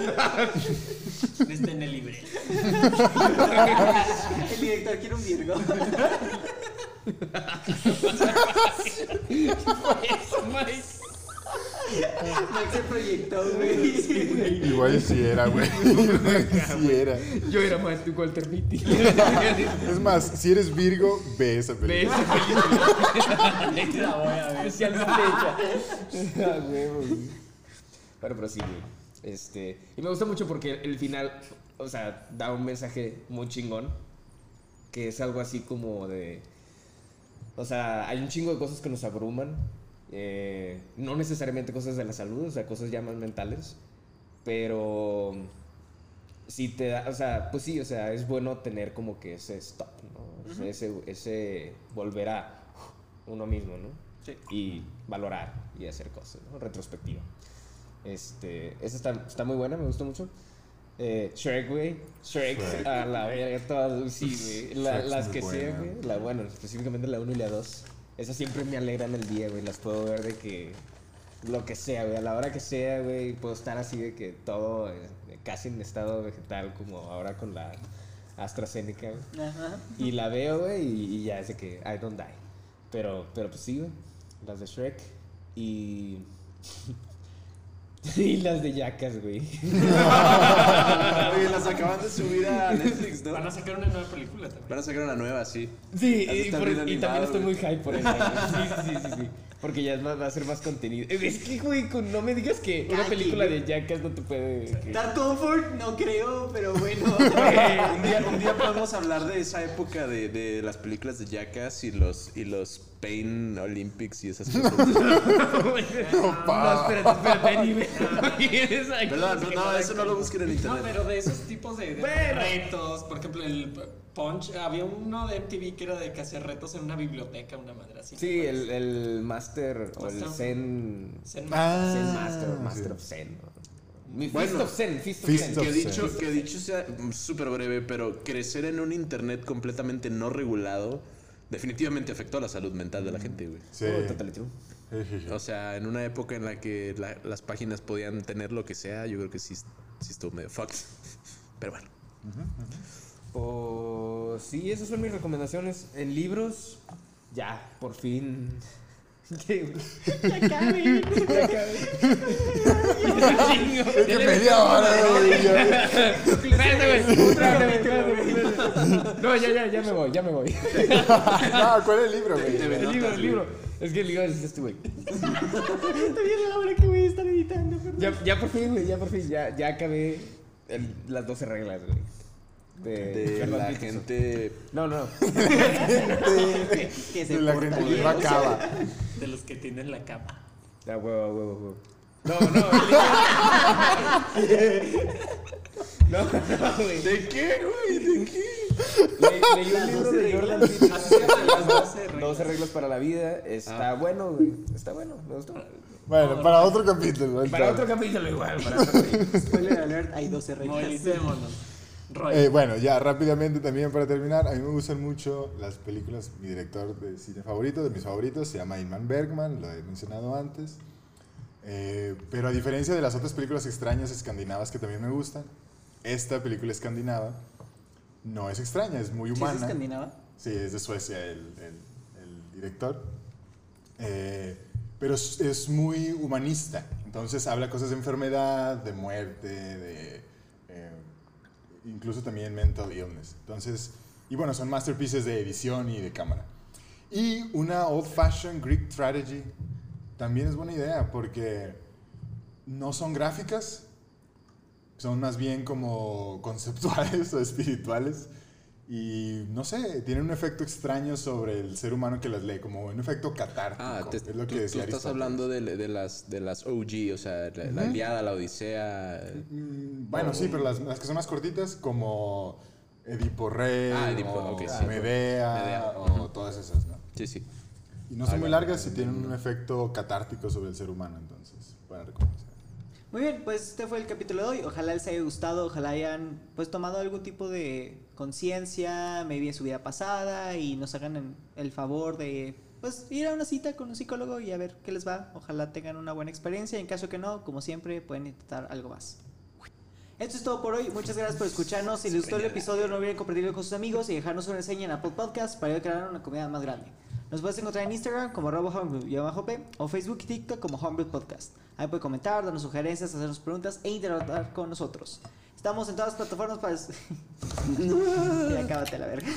Está en el libreto. El director quiere un Virgo. Mike se proyectó, güey. Igual si era, güey. Sí era. Yo era más tu Walter Mitty. Es más, si eres Virgo, ve esa Ve película. esa película. La voy a ver. Especialmente hecha. Ah, huevo, güey. Bueno, pero sí, güey. Este, y me gusta mucho porque el final, o sea, da un mensaje muy chingón. Que es algo así como de. O sea, hay un chingo de cosas que nos abruman. eh, no necesariamente cosas de la salud, o sea, cosas ya más mentales. Pero. Si te da, o sea, pues sí, o sea, es bueno tener como que ese stop, ¿no? Ese, ese volver a uno mismo, ¿no? Sí. Y valorar y hacer cosas, ¿no? Retrospectiva. Este, esa está, está muy buena, me gustó mucho. Eh, Shrek, güey. Shrek, Shrek. a la verga, todas, sí, güey. La- las que sea, buena. güey. La, bueno, específicamente la 1 y la 2. Esas siempre me alegran el día, güey. Las puedo ver de que lo que sea, güey. A la hora que sea, güey, puedo estar así de que todo eh, casi en estado vegetal, como ahora con la AstraZeneca, güey. Ajá. Y la veo, güey, y, y ya es de que I don't die. Pero, pero pues sí, güey. Las de Shrek y. y las de Jackass, güey. Oye, las acaban de subir a Netflix, ¿no? Van a sacar una nueva película también. Van a sacar una nueva, sí. Sí, y, por- también estoy muy hype por eso. güey. Sí, sí, sí, sí, sí. Porque ya es más- va a ser más contenido. Es que, güey, no me digas que una Ay, película que- de Jackass no te puede. Dark Comfort, no creo, pero bueno. un, día, un día podemos hablar de esa época de, de las películas de Jackass y los, y los Pain Olympics y esas cosas. No, espérate, espérate. Perdón, no, no, eso no lo busquen en No, internet. pero de esos tipos de, de Bueno. retos, por ejemplo, el Punch, había uno de MTV que era de que hacía retos en una biblioteca, una madre así. Sí, el, el Master o el Master. Zen. Zen Ah, Zen Master, o sí. Master of Zen. Mi Bueno, Fist of Zen, Fist of Fist Zen. of Que dicho, Zen. que dicho sea súper breve, pero crecer en un internet completamente no regulado definitivamente afectó a la salud mental de la gente, güey. Sí. Oh. O sea, en una época en la que la- las páginas podían tener lo que sea, yo creo que sí, sí estuvo medio fucked. Pero bueno. Pues sí, esas son mis recomendaciones. En libros, ya, por fin. ¿Qué? Ya acabé. Ya acabé. Es que media hora, güey. ya. Espérate, güey. Espérate, güey, espérate, espérate. No, ya, ya, ya me voy, ya me voy. No, ¿cuál es el libro, güey? El libro, el libro. Es que el libro es este, güey. Está bien la hora que voy a estar editando. perdón. Ya, ya por fin, güey, ya por fin, ya, ya acabé el- las 12 reglas, güey. De, De la gente. No, no. Que se De la gente que bien. no acaba. De los que tienen la cama. Ya, huevo, huevo, huevo. No, no, No, no, güey. ¿De qué, güey? ¿De qué? Le- Leí un libro de Jordan Peterson. Así se llaman las 12 reglas. 12 reglas para la vida. Está bueno, güey. Está bueno, me gustó. Bueno, para otro capítulo. Para otro capítulo igual, para otro capítulo. Spoiler alert, hay 12 reglas. Movilicémonos. Eh, bueno, ya rápidamente también para terminar, a mí me gustan mucho las películas, mi director de cine favorito, de mis favoritos, se llama Ingmar Bergman, lo he mencionado antes. Eh, pero a diferencia de las otras películas extrañas escandinavas que también me gustan, esta película escandinava no es extraña, es muy ¿Sí es humana. escandinava? Sí, es de Suecia el, el- el director. Eh, pero es, es muy humanista. Entonces habla cosas de enfermedad, de muerte, de incluso también mental illness. Entonces, y bueno, son masterpieces de edición y de cámara. Y una old fashioned Greek tragedy también es buena idea porque no son gráficas, son más bien como conceptuales o espirituales. Y no sé, tienen un efecto extraño sobre el ser humano que las lee, como un efecto catártico. Ah, te- es lo que tú, decía tú estás hablando de, de las, de las OG, o sea, la, la Iliada, la Odisea. Mm, Bueno, sí, pero las, las que son más cortitas, como Edipo Rey, Ah, Edipo, o ok, sí. Medea, Medea. o todas esas, ¿no? Sí, sí. Y no son muy largas y tienen un efecto catártico sobre el ser humano, entonces, buena recomendación. Muy bien, pues este fue el capítulo de hoy. Ojalá les haya gustado, ojalá hayan pues tomado algún tipo de conciencia, maybe en su vida pasada y nos hagan el favor de pues ir a una cita con un psicólogo y a ver qué les va. Ojalá tengan una buena experiencia. En caso que no, como siempre, pueden intentar algo más. Esto es todo por hoy. Muchas gracias por escucharnos. Si les gustó el episodio, no olviden compartirlo con sus amigos y dejarnos una reseña en Apple Podcast para crear una comunidad más grande. Nos puedes encontrar en Instagram como arroba homebrew-p o Facebook y TikTok como Homebrew Podcast. Ahí pueden comentar, darnos sugerencias, hacernos preguntas e interactuar con nosotros. Estamos en todas las plataformas para... ya acábate la verga.